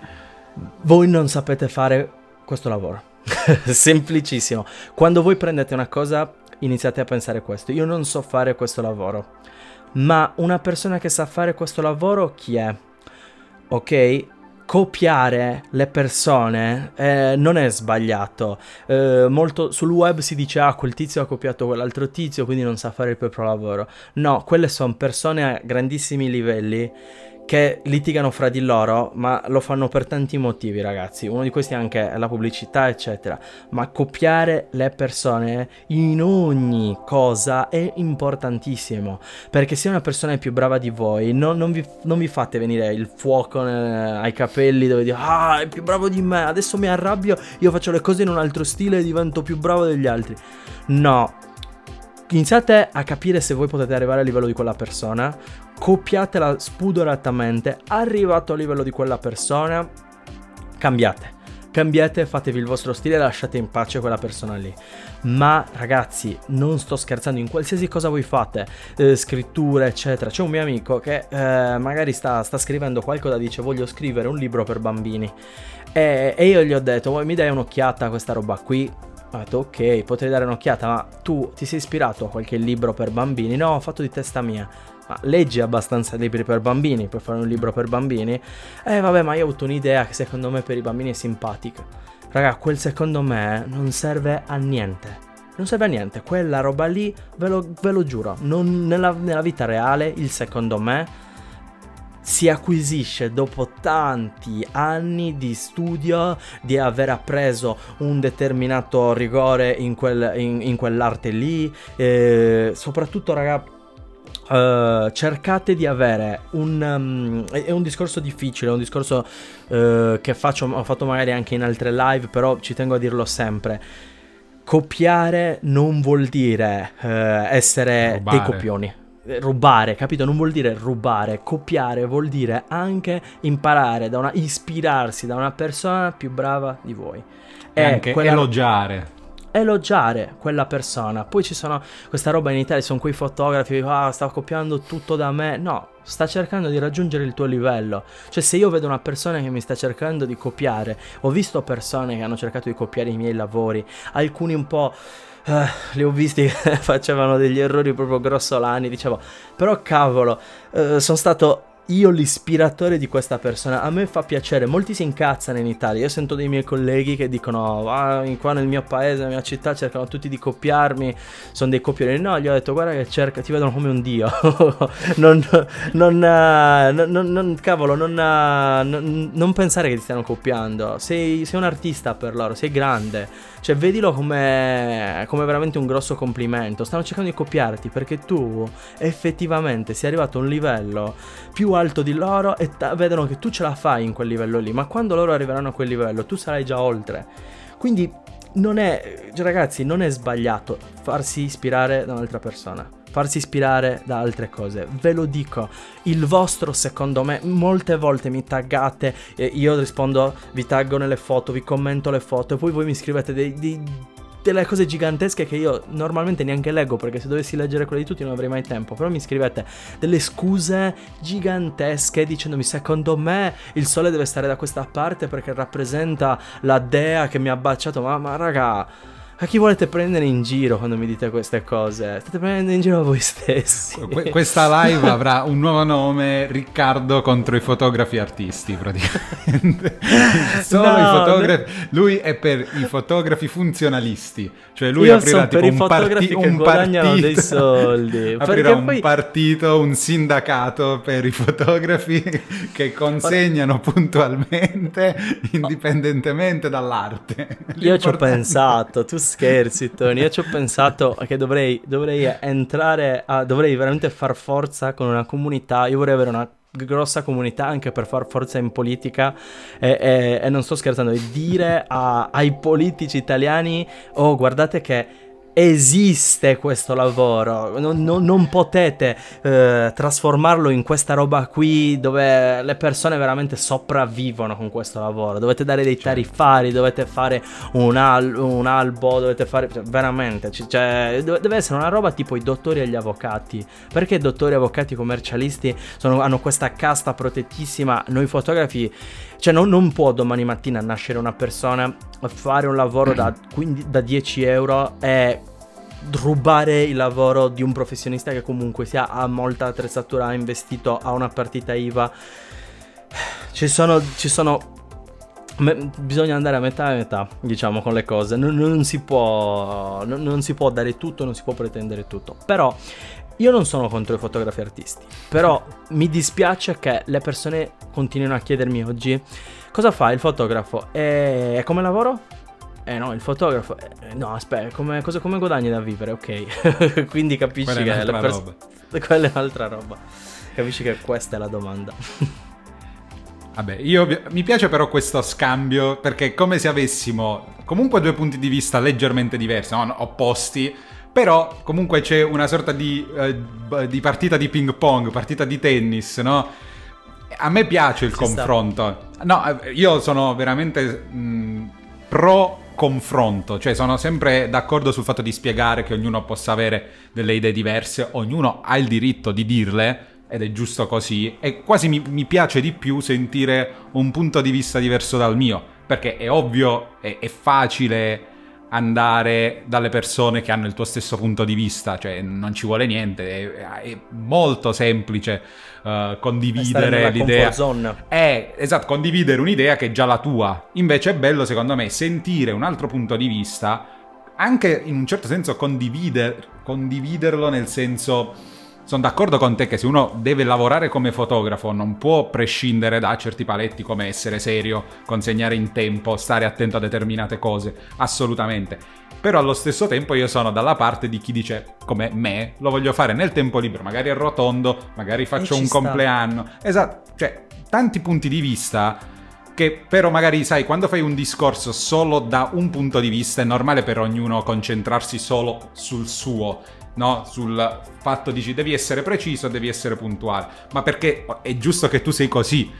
Voi non sapete fare questo lavoro. Semplicissimo. Quando voi prendete una cosa, iniziate a pensare questo. Io non so fare questo lavoro. Ma una persona che sa fare questo lavoro chi è? Ok? copiare le persone eh, non è sbagliato. Eh, molto sul web si dice ah quel tizio ha copiato quell'altro tizio quindi non sa fare il proprio lavoro. No, quelle sono persone a grandissimi livelli che litigano fra di loro, ma lo fanno per tanti motivi, ragazzi. Uno di questi è anche la pubblicità, eccetera. Ma copiare le persone in ogni cosa è importantissimo. Perché se una persona è più brava di voi, non, non, vi, non vi, fate venire il fuoco nel, ai capelli dove dire ah, è più bravo di me, adesso mi arrabbio, io faccio le cose in un altro stile e divento più bravo degli altri. No, iniziate a capire se voi potete arrivare al livello di quella persona, copiatela spudoratamente, arrivato al livello di quella persona, cambiate. Cambiate, fatevi il vostro stile e lasciate in pace quella persona lì. Ma ragazzi, non sto scherzando, in qualsiasi cosa voi fate, eh, scrittura, eccetera. C'è un mio amico che eh, magari sta, sta, scrivendo qualcosa, dice voglio scrivere un libro per bambini. E, e io gli ho detto, mi dai un'occhiata a questa roba qui? Ho detto ok, potrei dare un'occhiata, ma tu ti sei ispirato a qualche libro per bambini? No, ho fatto di testa mia. Ma leggi abbastanza libri per bambini per fare un libro per bambini? Eh vabbè, ma io ho avuto un'idea che secondo me per i bambini è simpatica. Raga, quel secondo me non serve a niente. Non serve a niente, quella roba lì, ve lo, ve lo giuro, non, nella, nella vita reale il secondo me si acquisisce dopo tanti anni di studio, di aver appreso un determinato rigore in, quel, in, in quell'arte lì, eh, soprattutto ragazzi. Uh, cercate di avere un um, è un discorso difficile, è un discorso uh, che faccio, ho fatto magari anche in altre live, però ci tengo a dirlo sempre. Copiare non vuol dire uh, essere Rubare. dei copioni rubare, capito? Non vuol dire rubare, copiare vuol dire anche imparare, da una, ispirarsi da una persona più brava di voi. E, anche quella... elogiare elogiare quella persona. Poi ci sono questa roba in Italia, sono quei fotografi, ah, sta copiando tutto da me. No, sta cercando di raggiungere il tuo livello. Cioè, se io vedo una persona che mi sta cercando di copiare, ho visto persone che hanno cercato di copiare i miei lavori, alcuni un po' Uh, li ho visti che facevano degli errori proprio grossolani, dicevo, però cavolo, uh, sono stato io l'ispiratore di questa persona. A me fa piacere, molti si incazzano in Italia. Io sento dei miei colleghi che dicono: Ah, qua nel mio paese, nella mia città, cercano tutti di copiarmi. Sono dei copioni. No, gli ho detto: Guarda, che cerca, ti vedono come un dio. non, non, non, non, cavolo, non, non, pensare che ti stiano copiando. Sei, sei un artista per loro, sei grande. Cioè, vedilo come, come veramente un grosso complimento. Stanno cercando di copiarti perché tu effettivamente sei arrivato a un livello più alto di loro e t- vedono che tu ce la fai in quel livello lì, ma quando loro arriveranno a quel livello tu sarai già oltre. Quindi non è, ragazzi, non è sbagliato farsi ispirare da un'altra persona, farsi ispirare da altre cose. Ve lo dico, il vostro secondo me, molte volte mi taggate, io rispondo, vi taggo nelle foto, vi commento le foto e poi voi mi scrivete dei, dei delle cose gigantesche che io normalmente neanche leggo perché se dovessi leggere quelle di tutti non avrei mai tempo. Però mi scrivete delle scuse gigantesche dicendomi secondo me il sole deve stare da questa parte perché rappresenta la dea che mi ha baciato. Ma, ma raga a chi volete prendere in giro quando mi dite queste cose? State prendendo in giro voi stessi. Que- questa live avrà un nuovo nome, Riccardo contro i fotografi artisti, praticamente. Solo no, i fotografi. No. Lui è per i fotografi funzionalisti. Cioè lui Io aprirà tipo un, parti- un partito. dei soldi. aprirà un poi... partito, un sindacato per i fotografi che consegnano puntualmente, indipendentemente dall'arte. Io ci ho pensato, tu scherzi, Tony. Io ci ho pensato che dovrei, dovrei entrare, a, dovrei veramente far forza con una comunità. Io vorrei avere una grossa comunità anche per far forza in politica e, e, e non sto scherzando, e dire a, ai politici italiani, oh guardate che esiste questo lavoro, non, non, non potete eh, trasformarlo in questa roba qui dove le persone veramente sopravvivono con questo lavoro, dovete dare dei certo. tariffari, dovete fare un, al, un albo, dovete fare cioè, veramente, cioè, deve essere una roba tipo i dottori e gli avvocati, perché i dottori, avvocati, commercialisti sono, hanno questa casta protettissima, noi fotografi cioè non, non, può domani mattina nascere una persona, fare un lavoro da, 15, da 10 euro e rubare il lavoro di un professionista che comunque sia, ha molta attrezzatura, ha investito, ha una partita IVA. Ci sono, ci sono Me, bisogna andare a metà e metà, diciamo, con le cose. Non, non, si può, non, non, si può, dare tutto, non si può pretendere tutto. Però io non sono contro i fotografi artisti. Però mi dispiace che le persone continuino a chiedermi oggi cosa fa il fotografo? E come lavoro? Eh no, il fotografo. Eh, no, aspetta, come, cosa, come guadagni da vivere? Ok. Quindi capisci quella che. È la pers- roba. Quella è un'altra roba. Capisci che questa è la domanda. Vabbè, io, mi piace però questo scambio perché è come se avessimo comunque due punti di vista leggermente diversi, no? opposti, però comunque c'è una sorta di, uh, di partita di ping pong, partita di tennis, no? A me piace il Ci confronto. Sta. No, eh, io sono veramente mh, pro confronto, cioè sono sempre d'accordo sul fatto di spiegare che ognuno possa avere delle idee diverse, ognuno ha il diritto di dirle ed è giusto così e quasi mi, mi piace di più sentire un punto di vista diverso dal mio, perché è ovvio, è, è facile andare dalle persone che hanno il tuo stesso punto di vista, cioè non ci vuole niente, è, è molto semplice uh, condividere l'idea. È esatto, condividere un'idea che è già la tua. Invece è bello secondo me sentire un altro punto di vista, anche in un certo senso condivider, condividerlo nel senso sono d'accordo con te che se uno deve lavorare come fotografo non può prescindere da certi paletti come essere serio, consegnare in tempo, stare attento a determinate cose, assolutamente. Però allo stesso tempo io sono dalla parte di chi dice come me, lo voglio fare nel tempo libero, magari arrotondo, magari faccio un sta. compleanno. Esatto, cioè tanti punti di vista che però magari sai quando fai un discorso solo da un punto di vista è normale per ognuno concentrarsi solo sul suo no? sul fatto dici devi essere preciso, devi essere puntuale, ma perché è giusto che tu sei così.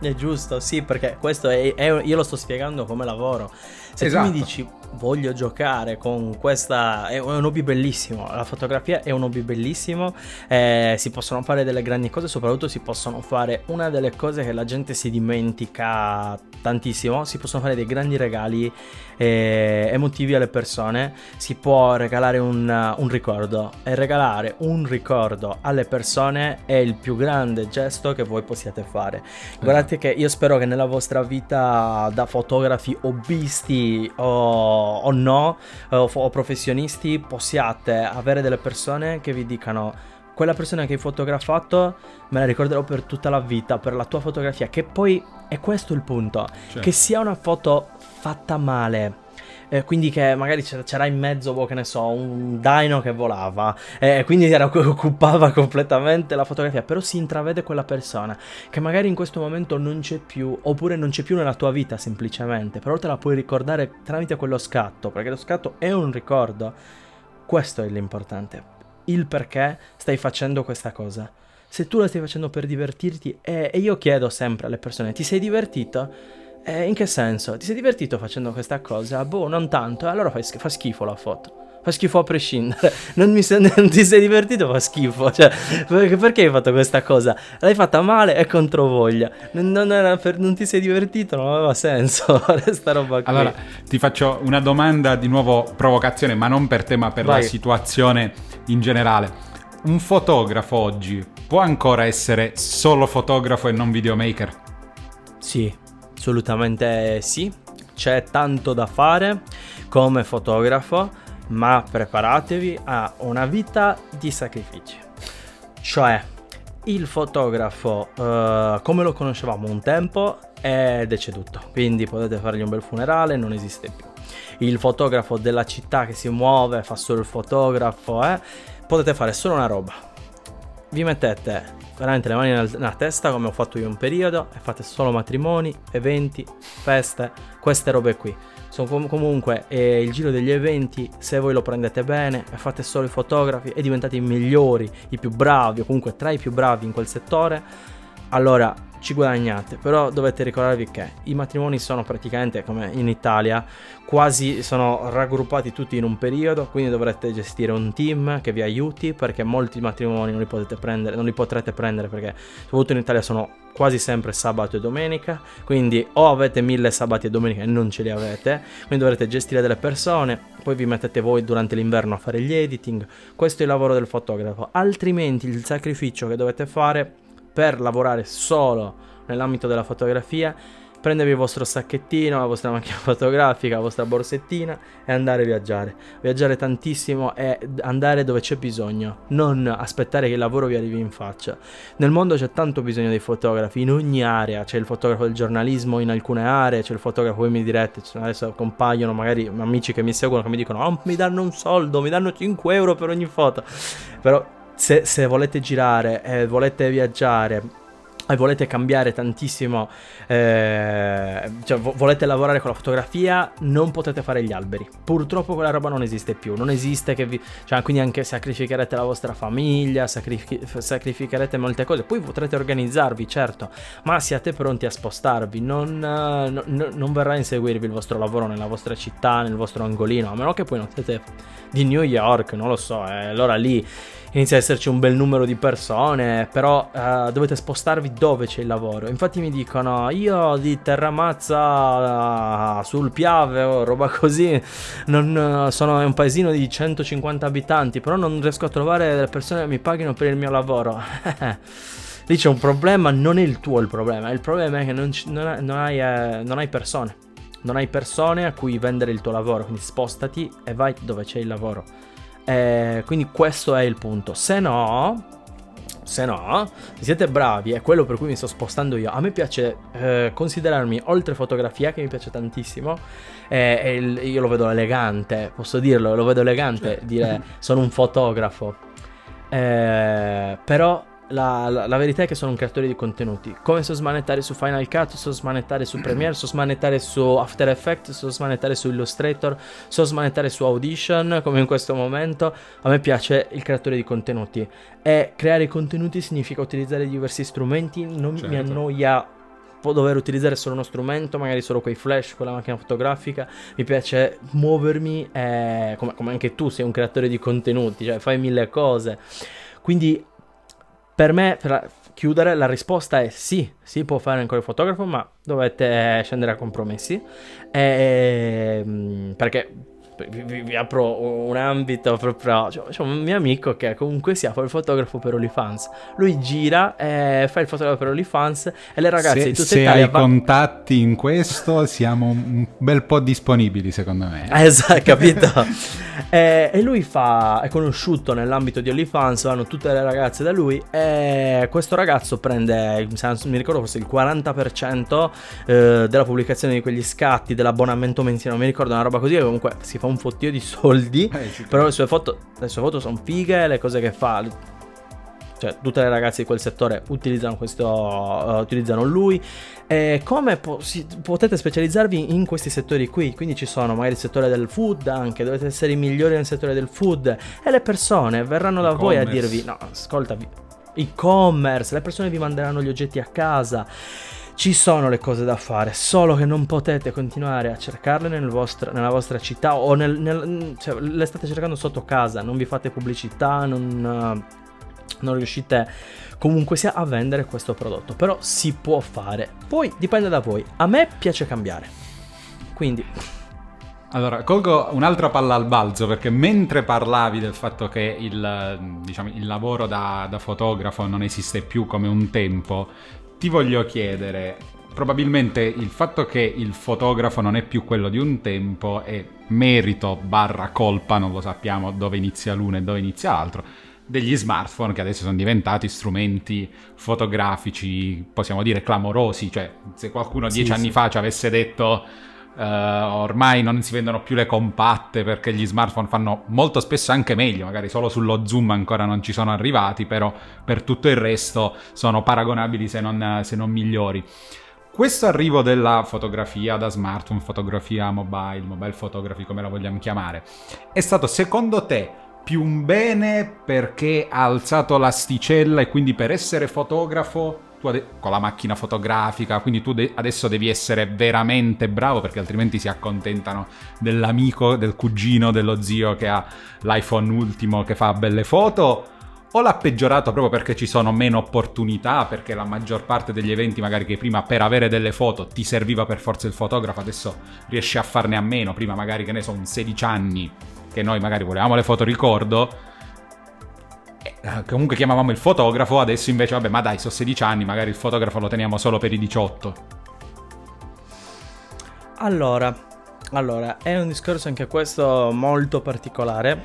È giusto, sì, perché questo è, è io lo sto spiegando come lavoro. Se esatto. tu mi esatto. dici voglio giocare con questa. È un hobby bellissimo. La fotografia è un hobby bellissimo. Eh, si possono fare delle grandi cose, soprattutto si possono fare una delle cose che la gente si dimentica tantissimo. Si possono fare dei grandi regali eh, emotivi alle persone. Si può regalare un, un ricordo. E regalare un ricordo alle persone è il più grande gesto che voi possiate fare. Guardate che io spero che nella vostra vita da fotografi hobbisti o o no, o, o professionisti, possiate avere delle persone che vi dicano quella persona che hai fotografato me la ricorderò per tutta la vita, per la tua fotografia, che poi è questo il punto, cioè. che sia una foto fatta male, eh, quindi che magari c'era in mezzo, boh, che ne so, un dino che volava, eh, quindi era, occupava completamente la fotografia, però si intravede quella persona che magari in questo momento non c'è più, oppure non c'è più nella tua vita semplicemente, però te la puoi ricordare tramite quello scatto, perché lo scatto è un ricordo. Questo è l'importante, il perché stai facendo questa cosa. Se tu la stai facendo per divertirti, e, e io chiedo sempre alle persone, ti sei divertito? Eh, in che senso? Ti sei divertito facendo questa cosa? Boh, non tanto. E allora fa, fa schifo la foto. Fa schifo a prescindere. Non, mi sei, non ti sei divertito, fa schifo. Cioè, perché hai fatto questa cosa? L'hai fatta male e controvoglia. Non, non, per, non ti sei divertito, non aveva senso. Questa roba qui. Allora, ti faccio una domanda di nuovo provocazione, ma non per te, ma per Vai. la situazione in generale. Un fotografo oggi può ancora essere solo fotografo e non videomaker? Sì, assolutamente sì. C'è tanto da fare come fotografo, ma preparatevi a una vita di sacrifici. Cioè, il fotografo, uh, come lo conoscevamo un tempo, è deceduto. Quindi potete fargli un bel funerale, non esiste più. Il fotografo della città che si muove, fa solo il fotografo, eh, potete fare solo una roba vi mettete veramente le mani nella testa come ho fatto io un periodo e fate solo matrimoni, eventi, feste, queste robe qui. Sono com- comunque eh, il giro degli eventi, se voi lo prendete bene e fate solo i fotografi e diventate i migliori, i più bravi o comunque tra i più bravi in quel settore, allora ci guadagnate, però dovete ricordarvi che i matrimoni sono praticamente come in Italia, quasi sono raggruppati tutti in un periodo, quindi dovrete gestire un team che vi aiuti perché molti matrimoni non li potete prendere, non li potrete prendere perché soprattutto in Italia sono quasi sempre sabato e domenica, quindi o avete mille sabati e domenica e non ce li avete, quindi dovrete gestire delle persone, poi vi mettete voi durante l'inverno a fare gli editing, questo è il lavoro del fotografo, altrimenti il sacrificio che dovete fare per lavorare solo nell'ambito della fotografia, prendervi il vostro sacchettino, la vostra macchina fotografica, la vostra borsettina e andare a viaggiare. Viaggiare tantissimo e andare dove c'è bisogno, non aspettare che il lavoro vi arrivi in faccia. Nel mondo c'è tanto bisogno dei fotografi, in ogni area, c'è il fotografo del giornalismo in alcune aree, c'è il fotografo, voi mi direte, adesso compaiono magari amici che mi seguono che mi dicono oh, mi danno un soldo, mi danno 5 euro per ogni foto. Però se, se volete girare e volete viaggiare e volete cambiare tantissimo, eh, cioè volete lavorare con la fotografia, non potete fare gli alberi. Purtroppo quella roba non esiste più, non esiste che vi... Cioè, quindi anche sacrificherete la vostra famiglia, sacrific- sacrificherete molte cose, poi potrete organizzarvi, certo, ma siate pronti a spostarvi, non, uh, no, non verrà a inseguirvi il vostro lavoro nella vostra città, nel vostro angolino, a meno che poi non siete di New York, non lo so, eh, allora lì inizia ad esserci un bel numero di persone, però uh, dovete spostarvi dove c'è il lavoro. Infatti mi dicono, io di Terramazza uh, sul Piave o roba così, non, uh, sono un paesino di 150 abitanti, però non riesco a trovare delle persone che mi paghino per il mio lavoro. Lì c'è un problema, non è il tuo il problema, il problema è che non, non, non, hai, eh, non hai persone. Non hai persone a cui vendere il tuo lavoro, quindi spostati e vai dove c'è il lavoro. Eh, quindi questo è il punto. Se no, se no, se siete bravi, è quello per cui mi sto spostando io. A me piace eh, considerarmi oltre fotografia, che mi piace tantissimo, eh, io lo vedo elegante, posso dirlo, lo vedo elegante certo. dire sono un fotografo. Eh, però la, la, la, verità è che sono un creatore di contenuti. Come so smanettare su Final Cut, so smanettare su Premiere, so smanettare su After Effects, so smanettare su Illustrator, so smanettare su Audition, come in questo momento. A me piace il creatore di contenuti. E creare contenuti significa utilizzare diversi strumenti, non certo. mi annoia dover utilizzare solo uno strumento, magari solo quei flash con la macchina fotografica. Mi piace muovermi, eh, come, come anche tu sei un creatore di contenuti, cioè fai mille cose. Quindi per me, per chiudere, la risposta è sì, si può fare ancora il fotografo, ma dovete scendere a compromessi. E, ehm, perché vi, vi, vi, apro un ambito proprio. C'è, c'è, un mio amico che comunque sia fa il fotografo per OnlyFans. Lui gira e fa il fotografo per OnlyFans e le ragazze se, di tutta se Italia. Se hai va... contatti in questo, siamo un bel po' disponibili, secondo me. Esatto, capito? e, e, lui fa. È conosciuto nell'ambito di OnlyFans, vanno tutte le ragazze da lui. E questo ragazzo prende, mi ricordo forse il 40% eh, della pubblicazione di quegli scatti, dell'abbonamento mensile. Non mi ricordo una roba così. E comunque si fa un fottio di soldi. Eh, però le sue foto, le sue foto sono fighe, le cose che fa. Cioè, tutte le ragazze di quel settore utilizzano questo. Uh, utilizzano lui. E come po- si, potete specializzarvi in questi settori qui? Quindi ci sono magari il settore del food anche, dovete essere i migliori nel settore del food. E le persone verranno da voi a dirvi: no, ascolta, e-commerce, le persone vi manderanno gli oggetti a casa ci sono le cose da fare, solo che non potete continuare a cercarle nel vostro, nella vostra città o nel, nel, cioè, le state cercando sotto casa, non vi fate pubblicità, non, non riuscite comunque sia a vendere questo prodotto, però si può fare. Poi dipende da voi. A me piace cambiare. Quindi allora, colgo un'altra palla al balzo perché mentre parlavi del fatto che il, diciamo, il lavoro da, da, fotografo non esiste più come un tempo, ti voglio chiedere, probabilmente il fatto che il fotografo non è più quello di un tempo è merito barra colpa, non lo sappiamo dove inizia l'uno e dove inizia l'altro, degli smartphone che adesso sono diventati strumenti fotografici, possiamo dire, clamorosi, cioè se qualcuno dieci sì, anni sì. fa ci avesse detto Uh, ormai non si vendono più le compatte perché gli smartphone fanno molto spesso anche meglio, magari solo sullo zoom ancora non ci sono arrivati, però per tutto il resto sono paragonabili se non, se non migliori. Questo arrivo della fotografia da smartphone, fotografia mobile, mobile photography come la vogliamo chiamare, è stato secondo te più un bene perché ha alzato l'asticella e quindi per essere fotografo tu ade- con la macchina fotografica, quindi tu de- adesso devi essere veramente bravo perché altrimenti si accontentano dell'amico, del cugino, dello zio che ha l'iPhone ultimo che fa belle foto. O l'ha peggiorato proprio perché ci sono meno opportunità, perché la maggior parte degli eventi magari che prima per avere delle foto ti serviva per forza il fotografo, adesso riesci a farne a meno, prima magari che ne so, un 16 anni che noi magari volevamo le foto ricordo, comunque chiamavamo il fotografo, adesso invece, vabbè, ma dai, sono 16 anni, magari il fotografo lo teniamo solo per i 18. Allora, allora, è un discorso anche questo molto particolare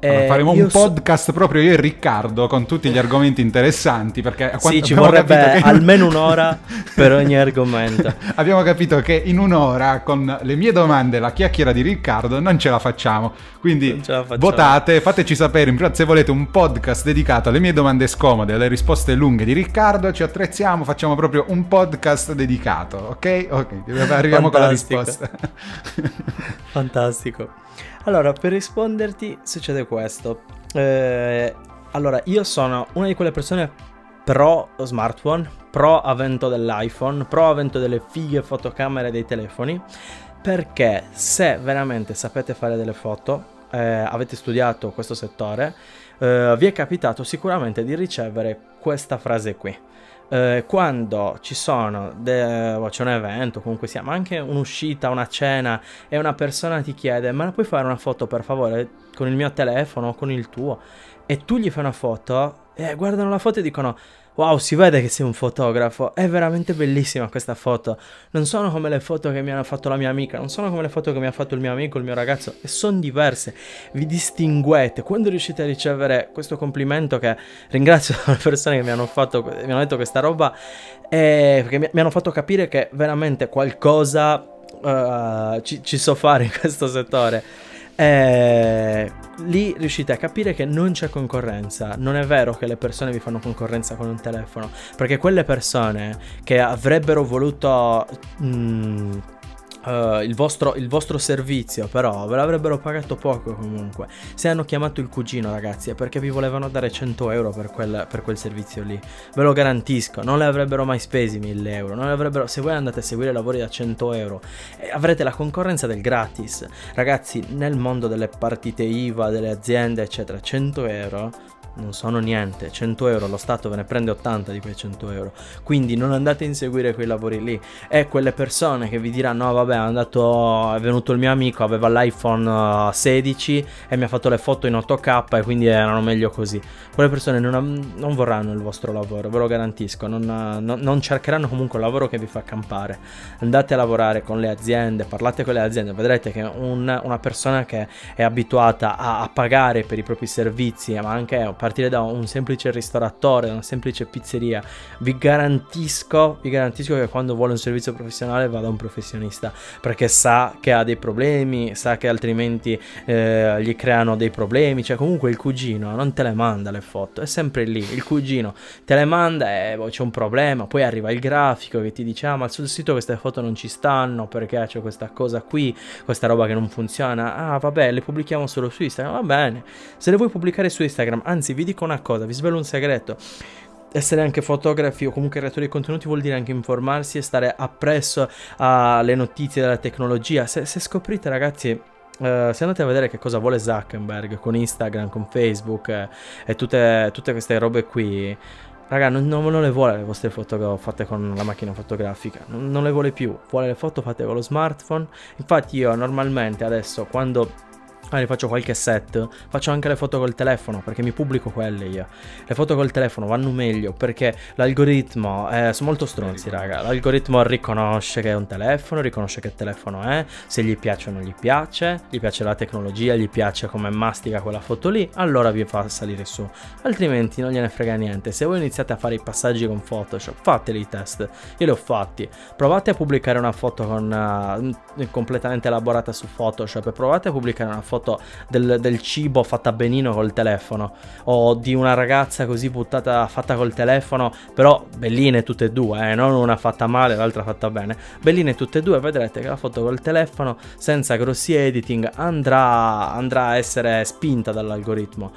allora, faremo un podcast so... proprio io e Riccardo con tutti gli argomenti interessanti perché sì, ci vorrebbe almeno un'ora per ogni argomento. abbiamo capito che in un'ora con le mie domande e la chiacchiera di Riccardo non ce la facciamo. Quindi la votate, fateci sapere in se volete un podcast dedicato alle mie domande scomode, alle risposte lunghe di Riccardo, ci attrezziamo, facciamo proprio un podcast dedicato, ok? Ok, arriviamo con la risposta. Fantastico. Allora, per risponderti succede questo. Eh, allora, io sono una di quelle persone pro smartphone, pro avvento dell'iPhone, pro avvento delle fighe fotocamere dei telefoni, perché se veramente sapete fare delle foto, eh, avete studiato questo settore, eh, vi è capitato sicuramente di ricevere questa frase qui eh, quando ci sono de- c'è un evento, comunque sia, ma anche un'uscita, una cena e una persona ti chiede "Ma puoi fare una foto per favore con il mio telefono o con il tuo?" e tu gli fai una foto e guardano la foto e dicono Wow, si vede che sei un fotografo. È veramente bellissima questa foto. Non sono come le foto che mi hanno fatto la mia amica, non sono come le foto che mi ha fatto il mio amico, il mio ragazzo, e sono diverse. Vi distinguete. Quando riuscite a ricevere questo complimento, che ringrazio le persone che mi hanno, fatto, mi hanno detto questa roba, eh, perché mi, mi hanno fatto capire che veramente qualcosa uh, ci, ci so fare in questo settore. Eh, lì riuscite a capire che non c'è concorrenza. Non è vero che le persone vi fanno concorrenza con un telefono, perché quelle persone che avrebbero voluto mh, mm, Uh, il, vostro, il, vostro, servizio, però ve l'avrebbero pagato poco comunque. Se hanno chiamato il cugino, ragazzi, è perché vi volevano dare 100 euro per quel, per quel servizio lì. Ve lo garantisco, non le avrebbero mai spesi 1000 euro. se voi andate a seguire lavori da 100 euro, eh, avrete la concorrenza del gratis. Ragazzi, nel mondo delle partite IVA, delle aziende, eccetera, 100 euro non sono niente, 100 euro, lo Stato ve ne prende 80 di quei 100 euro, quindi non andate a inseguire quei lavori lì. E quelle persone che vi diranno no vabbè è, andato, è venuto il mio amico, aveva l'iPhone 16 uh, e mi ha fatto le foto in 8K e quindi erano meglio così, quelle persone non, non vorranno il vostro lavoro, ve lo garantisco, non, non, non, cercheranno comunque un lavoro che vi fa campare, andate a lavorare con le aziende, parlate con le aziende, vedrete che un, una persona che è abituata a, a pagare per i propri servizi ma anche partire da un semplice ristoratore, da una semplice pizzeria, vi garantisco, vi garantisco che quando vuole un servizio professionale vada un professionista, perché sa che ha dei problemi, sa che altrimenti eh, gli creano dei problemi, cioè comunque il cugino non te le manda le foto, è sempre lì, il cugino te le manda e boh, c'è un problema, poi arriva il grafico che ti dice ah ma sul sito queste foto non ci stanno perché c'è questa cosa qui, questa roba che non funziona, ah vabbè le pubblichiamo solo su Instagram, va bene, se le vuoi pubblicare su Instagram, anzi vi dico una cosa, vi svelo un segreto. essere anche fotografi o comunque creatori di contenuti vuol dire anche informarsi e stare appresso alle notizie della tecnologia. Se, se scoprite ragazzi Uh, se andate a vedere che cosa vuole Zuckerberg con Instagram, con Facebook eh, e tutte, tutte, queste robe qui, raga, non, non, le vuole le vostre foto fatte con la macchina fotografica, non, non le vuole più, vuole le foto fatte con lo smartphone. Infatti io normalmente adesso quando Magari faccio qualche set, faccio anche le foto col telefono perché mi pubblico quelle io. Le foto col telefono vanno meglio perché l'algoritmo, eh, sono molto stronzi raga, l'algoritmo riconosce che è un telefono, riconosce che telefono è, se gli piace o non gli piace, gli piace la tecnologia, gli piace come mastica quella foto lì, allora vi fa salire su. Altrimenti non gliene frega niente. Se voi iniziate a fare i passaggi con Photoshop, fateli i test, io li ho fatti. Provate a pubblicare una foto con, uh, completamente elaborata su Photoshop e provate a pubblicare una foto foto del, del, cibo fatta benino col telefono o di una ragazza così buttata fatta col telefono, però belline tutte e due, eh, non una fatta male l'altra fatta bene. Belline tutte e due, vedrete che la foto col telefono senza grossi editing andrà, andrà a essere spinta dall'algoritmo.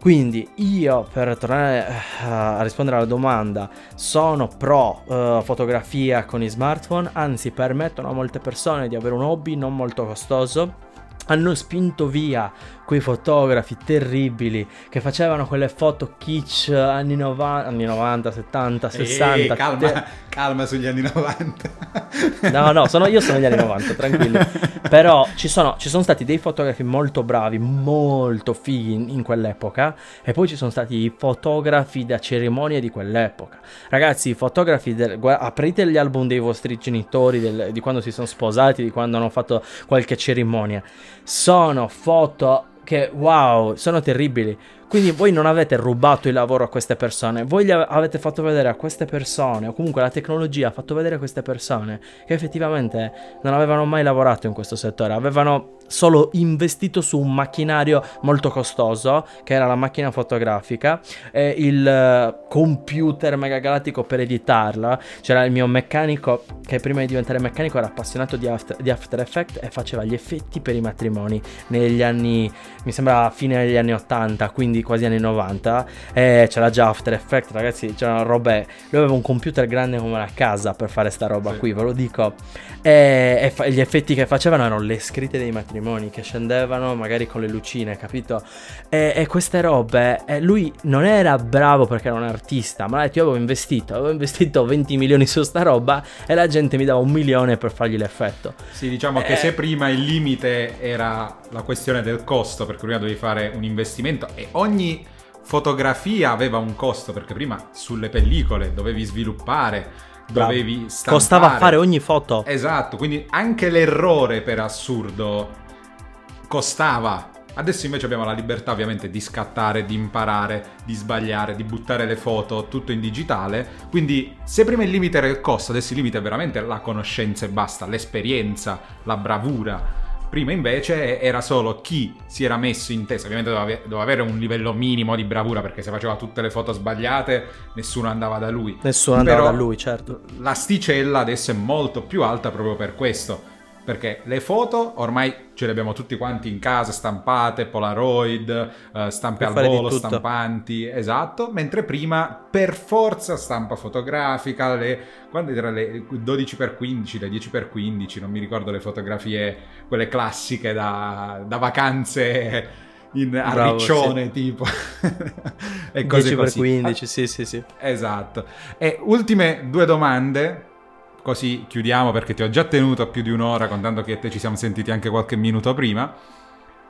Quindi io per tornare eh, a rispondere alla domanda sono pro uh, fotografia con i smartphone, anzi permettono a molte persone di avere un hobby non molto costoso hanno spinto via quei fotografi terribili che facevano quelle foto kitsch anni 90, anni 90 70, 60. Ehi, calma, te... calma sugli anni 90. no, no, sono, io sono gli anni 90, tranquilli. Però ci sono, ci sono, stati dei fotografi molto bravi, molto fighi in, in, quell'epoca e poi ci sono stati i fotografi da cerimonie di quell'epoca. Ragazzi, i fotografi, del, aprite gli album dei vostri genitori del, di quando si sono sposati, di quando hanno fatto qualche cerimonia. Sono foto che wow, sono terribili. Quindi voi non avete rubato il lavoro a queste persone, voi avete fatto vedere a queste persone, o comunque la tecnologia ha fatto vedere a queste persone che effettivamente non avevano mai lavorato in questo settore, avevano solo investito su un macchinario molto costoso, che era la macchina fotografica, e il eh, computer megagalattico per editarla. C'era il mio meccanico che prima di diventare meccanico era appassionato di After, di After Effects e faceva gli effetti per i matrimoni negli anni, mi sembra fine degli anni 80, quindi quasi anni 90. E c'era già After Effects, ragazzi, c'erano robe. Lui aveva un computer grande come la casa per fare sta roba sì. qui, ve lo dico. E, e fa- gli effetti che facevano erano le scritte dei matrimoni matrimoni che scendevano magari con le lucine, capito? E, e queste robe, e lui non era bravo perché era un artista, ma io avevo investito, avevo investito 20 milioni su sta roba e la gente mi dava un milione per fargli l'effetto. Sì, diciamo e... che se prima il limite era la questione del costo, perché prima dovevi fare un investimento e ogni fotografia aveva un costo, perché prima sulle pellicole dovevi sviluppare dovevi stampare. Costava fare ogni foto. Esatto, quindi anche l'errore per assurdo costava. Adesso invece abbiamo la libertà ovviamente di scattare, di imparare, di sbagliare, di buttare le foto, tutto in digitale. Quindi se prima il limite era il costo, adesso il limite è veramente la conoscenza e basta, l'esperienza, la bravura. Prima invece era solo chi si era messo in testa, ovviamente doveva, doveva, avere un livello minimo di bravura perché se faceva tutte le foto sbagliate nessuno andava da lui. Nessuno andava Però da lui, certo. L'asticella adesso è molto più alta proprio per questo perché le foto ormai ce le abbiamo tutti quanti in casa, stampate, Polaroid, uh, stampe al volo, stampanti, esatto, mentre prima per forza stampa fotografica, le, quando era le 12x15, le 10x15, non mi ricordo le fotografie, quelle classiche da, da vacanze in, a Bravo, Riccione sì. tipo. E cose 10 così. 15 sì sì sì. Esatto. E ultime due domande così chiudiamo perché ti ho già tenuto più di un'ora contando che te ci siamo sentiti anche qualche minuto prima.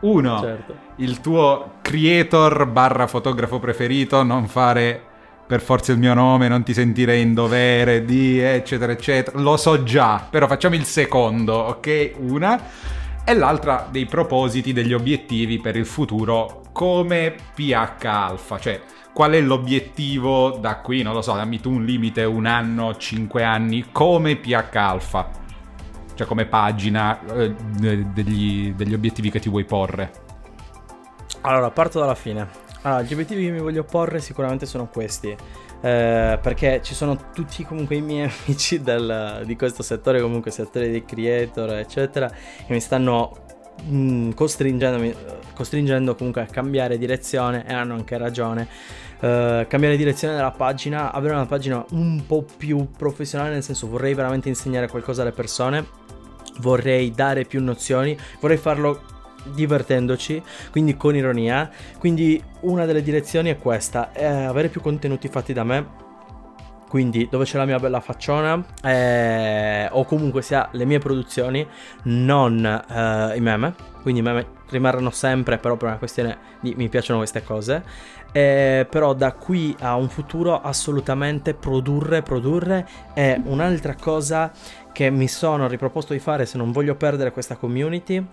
Uno, certo. il tuo creator barra fotografo preferito, non fare per forza il mio nome, non ti sentirei in dovere di eccetera eccetera. Lo so già, però facciamo il secondo, ok? Una. E l'altra dei propositi, degli obiettivi per il futuro come PH Alpha, cioè qual è l'obiettivo da qui, non lo so, dammi tu un limite, un anno, cinque anni, come PH Alpha, cioè come pagina eh, degli, degli obiettivi che ti vuoi porre. Allora, parto dalla fine. Allora, gli obiettivi che mi voglio porre sicuramente sono questi. Eh, perché ci sono tutti comunque i miei amici del, di questo settore, comunque settore dei creator, eccetera, che mi stanno mh, costringendo comunque a cambiare direzione e hanno anche ragione. Uh, cambiare direzione della pagina, avere una pagina un po' più professionale, nel senso vorrei veramente insegnare qualcosa alle persone, vorrei dare più nozioni, vorrei farlo divertendoci, quindi con ironia. Quindi una delle direzioni è questa, è avere più contenuti fatti da me. Quindi dove c'è la mia bella facciona eh, o comunque sia le mie produzioni, non eh, i meme. Quindi i meme rimarranno sempre, però per una questione di mi piacciono queste cose. Eh, però da qui a un futuro assolutamente produrre, produrre è un'altra cosa che mi sono riproposto di fare se non voglio perdere questa community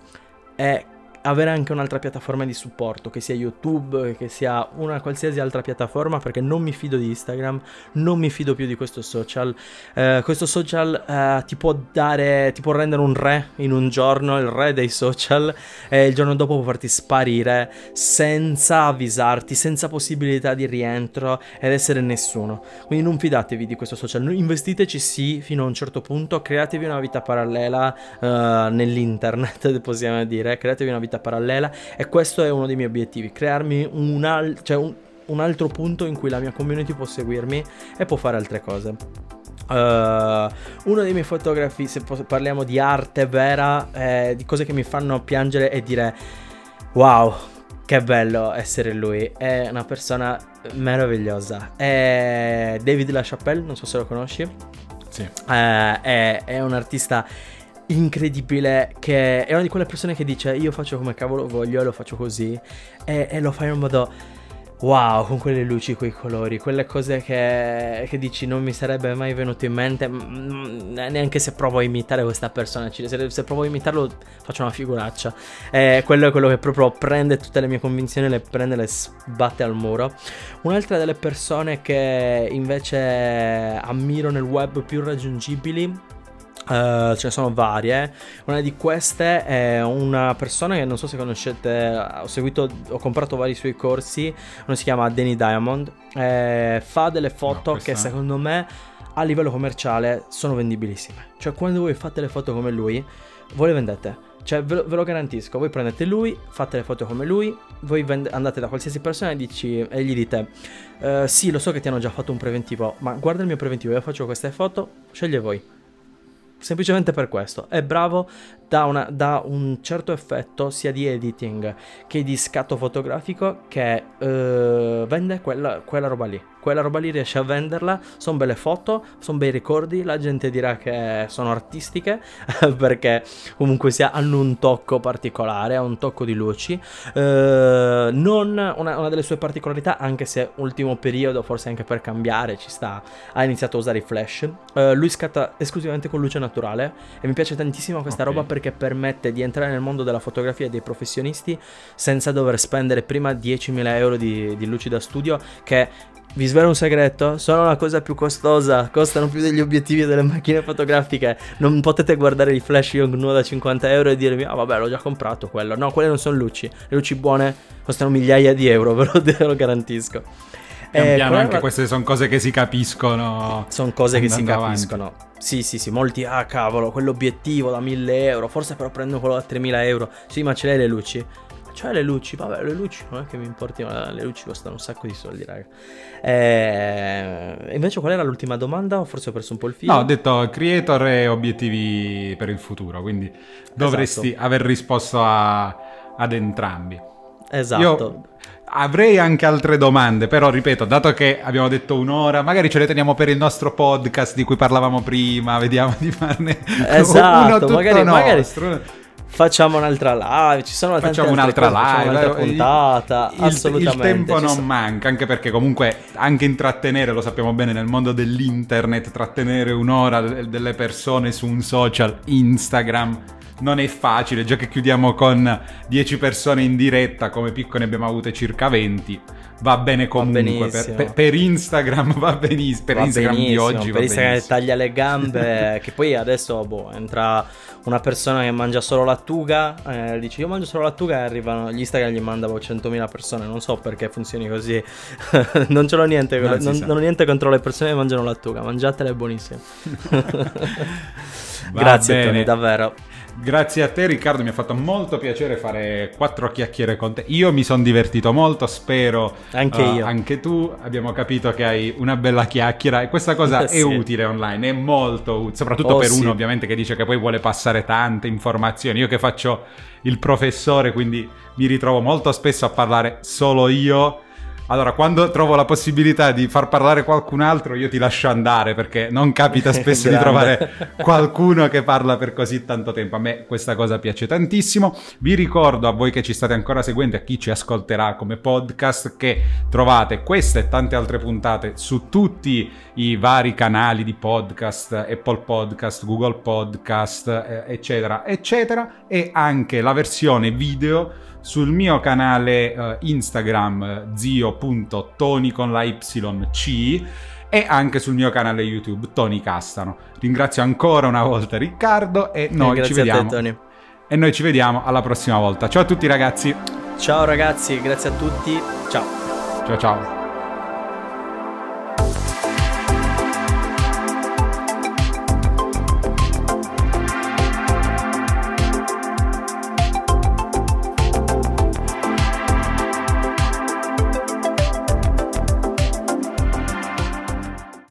è avere anche un'altra piattaforma di supporto, che sia YouTube, che sia una qualsiasi altra piattaforma, perché non mi fido di Instagram, non mi fido più di questo social. Eh, questo social eh, ti può dare, ti può rendere un re in un giorno, il re dei social, e il giorno dopo può farti sparire senza avvisarti, senza possibilità di rientro ed essere nessuno. Quindi non fidatevi di questo social, investiteci sì fino a un certo punto, createvi una vita parallela eh, nell'internet, possiamo dire, createvi una vita vita parallela e questo è uno dei miei obiettivi, crearmi un, al- cioè un, un altro punto in cui la mia community può seguirmi e può fare altre cose. Uh, uno dei miei fotografi, se parliamo di arte vera, eh, di cose che mi fanno piangere e dire wow, che bello essere lui, è una persona meravigliosa. È David LaChapelle, non so se lo conosci. Sì. Uh, è, è un artista incredibile che è una di quelle persone che dice io faccio come cavolo voglio e lo faccio così. E, e lo fai in modo wow con quelle luci, quei colori, quelle cose che, che, dici non mi sarebbe mai venuto in mente. Neanche se provo a imitare questa persona, se, se provo a imitarlo faccio una figuraccia. E quello è quello che proprio prende tutte le mie convinzioni, le prende e le sbatte al muro. Un'altra delle persone che invece ammiro nel web più raggiungibili Uh, ce ne sono varie. Una di queste è una persona che non so se conoscete, ho seguito, ho comprato vari suoi corsi. Uno si chiama Danny Diamond. Eh, fa delle foto no, che secondo me a livello commerciale sono vendibilissime. Cioè, quando voi fate le foto come lui, voi le vendete. Cioè, ve lo, ve lo garantisco. Voi prendete lui, fate le foto come lui. Voi vend- andate da qualsiasi persona e, dici, e gli dite: uh, Sì, lo so che ti hanno già fatto un preventivo, ma guarda il mio preventivo, io faccio queste foto, sceglie voi semplicemente per questo. È bravo, dà, una, dà, un certo effetto sia di editing che di scatto fotografico che uh, vende quella, quella roba lì quella roba lì riesce a venderla, sono belle foto, sono bei ricordi, la gente dirà che sono artistiche perché comunque sia, hanno un tocco particolare, ha un tocco di luci. Eh, non una, una, delle sue particolarità, anche se ultimo periodo, forse anche per cambiare, ci sta, ha iniziato a usare i flash. Eh, lui scatta esclusivamente con luce naturale e mi piace tantissimo questa okay. roba perché permette di entrare nel mondo della fotografia dei professionisti senza dover spendere prima 10.000 euro di, di luci da studio che vi svelo un segreto, sono la cosa più costosa, costano più degli obiettivi delle macchine fotografiche. Non potete guardare i flash Young nuovo da 50 euro e dirmi, ah vabbè l'ho già comprato quello. No, quelle non sono luci, le luci buone costano migliaia di euro, ve lo, ve lo garantisco. Pian eh, piano anche queste sono cose che si capiscono. Sono cose che si capiscono. Avanti. Sì, sì, sì, molti, ah cavolo, quell'obiettivo da 1000 euro, forse però prendo quello da 3000 euro. Sì, ma ce l'hai le luci? Cioè le luci, vabbè, le luci non è che mi importi, ma le luci costano un sacco di soldi, raga. Eh, invece qual era l'ultima domanda? Forse ho perso un po' il filo. No, ho detto creator e obiettivi per il futuro, quindi dovresti esatto. aver risposto a, ad entrambi. Esatto. Io avrei anche altre domande, però ripeto, dato che abbiamo detto un'ora, magari ce le teniamo per il nostro podcast di cui parlavamo prima, vediamo di farne esatto, uno tutto magari, nostro. magari Facciamo un'altra live, ci sono facciamo un'altra cose, live, un'altra puntata, il, assolutamente. Il tempo non sono... manca, anche perché comunque anche intrattenere, lo sappiamo bene, nel mondo dell'internet, trattenere un'ora delle persone su un social, Instagram, non è facile, già che chiudiamo con 10 persone in diretta, come picco ne abbiamo avute circa 20 va bene comunque. Va per, per, Instagram va benissimo. Per va Instagram benissimo, di oggi per Instagram benissimo. taglia le gambe. che poi adesso boh, entra una persona che mangia solo lattuga. Eh, dice io mangio solo lattuga e arrivano. Gli Instagram gli manda 100.000 boh, persone. Non so perché funzioni così. non ce l'ho niente. Non, non, non, ho niente contro le persone che mangiano lattuga. Mangiatele, è buonissimo. Grazie, bene. Tony, davvero. Grazie a te Riccardo, mi ha fatto molto piacere fare quattro chiacchiere con te. Io mi sono divertito molto, spero anche uh, io. Anche tu abbiamo capito che hai una bella chiacchiera e questa cosa sì. è utile online, è molto utile, soprattutto oh, per sì. uno ovviamente che dice che poi vuole passare tante informazioni. Io che faccio il professore, quindi mi ritrovo molto spesso a parlare solo io allora, quando trovo la possibilità di far parlare qualcun altro, io ti lascio andare perché non capita spesso di trovare qualcuno che parla per così tanto tempo. A me questa cosa piace tantissimo. Vi ricordo a voi che ci state ancora seguendo e a chi ci ascolterà come podcast che trovate queste e tante altre puntate su tutti i vari canali di podcast, Apple Podcast, Google Podcast, eh, eccetera, eccetera, e anche la versione video sul mio canale uh, Instagram zio.tony con la YC e anche sul mio canale YouTube Tony Castano. Ringrazio ancora una volta Riccardo e noi eh, ci vediamo. Te, e noi ci vediamo alla prossima volta. Ciao a tutti ragazzi. Ciao ragazzi, grazie a tutti. Ciao. Ciao ciao.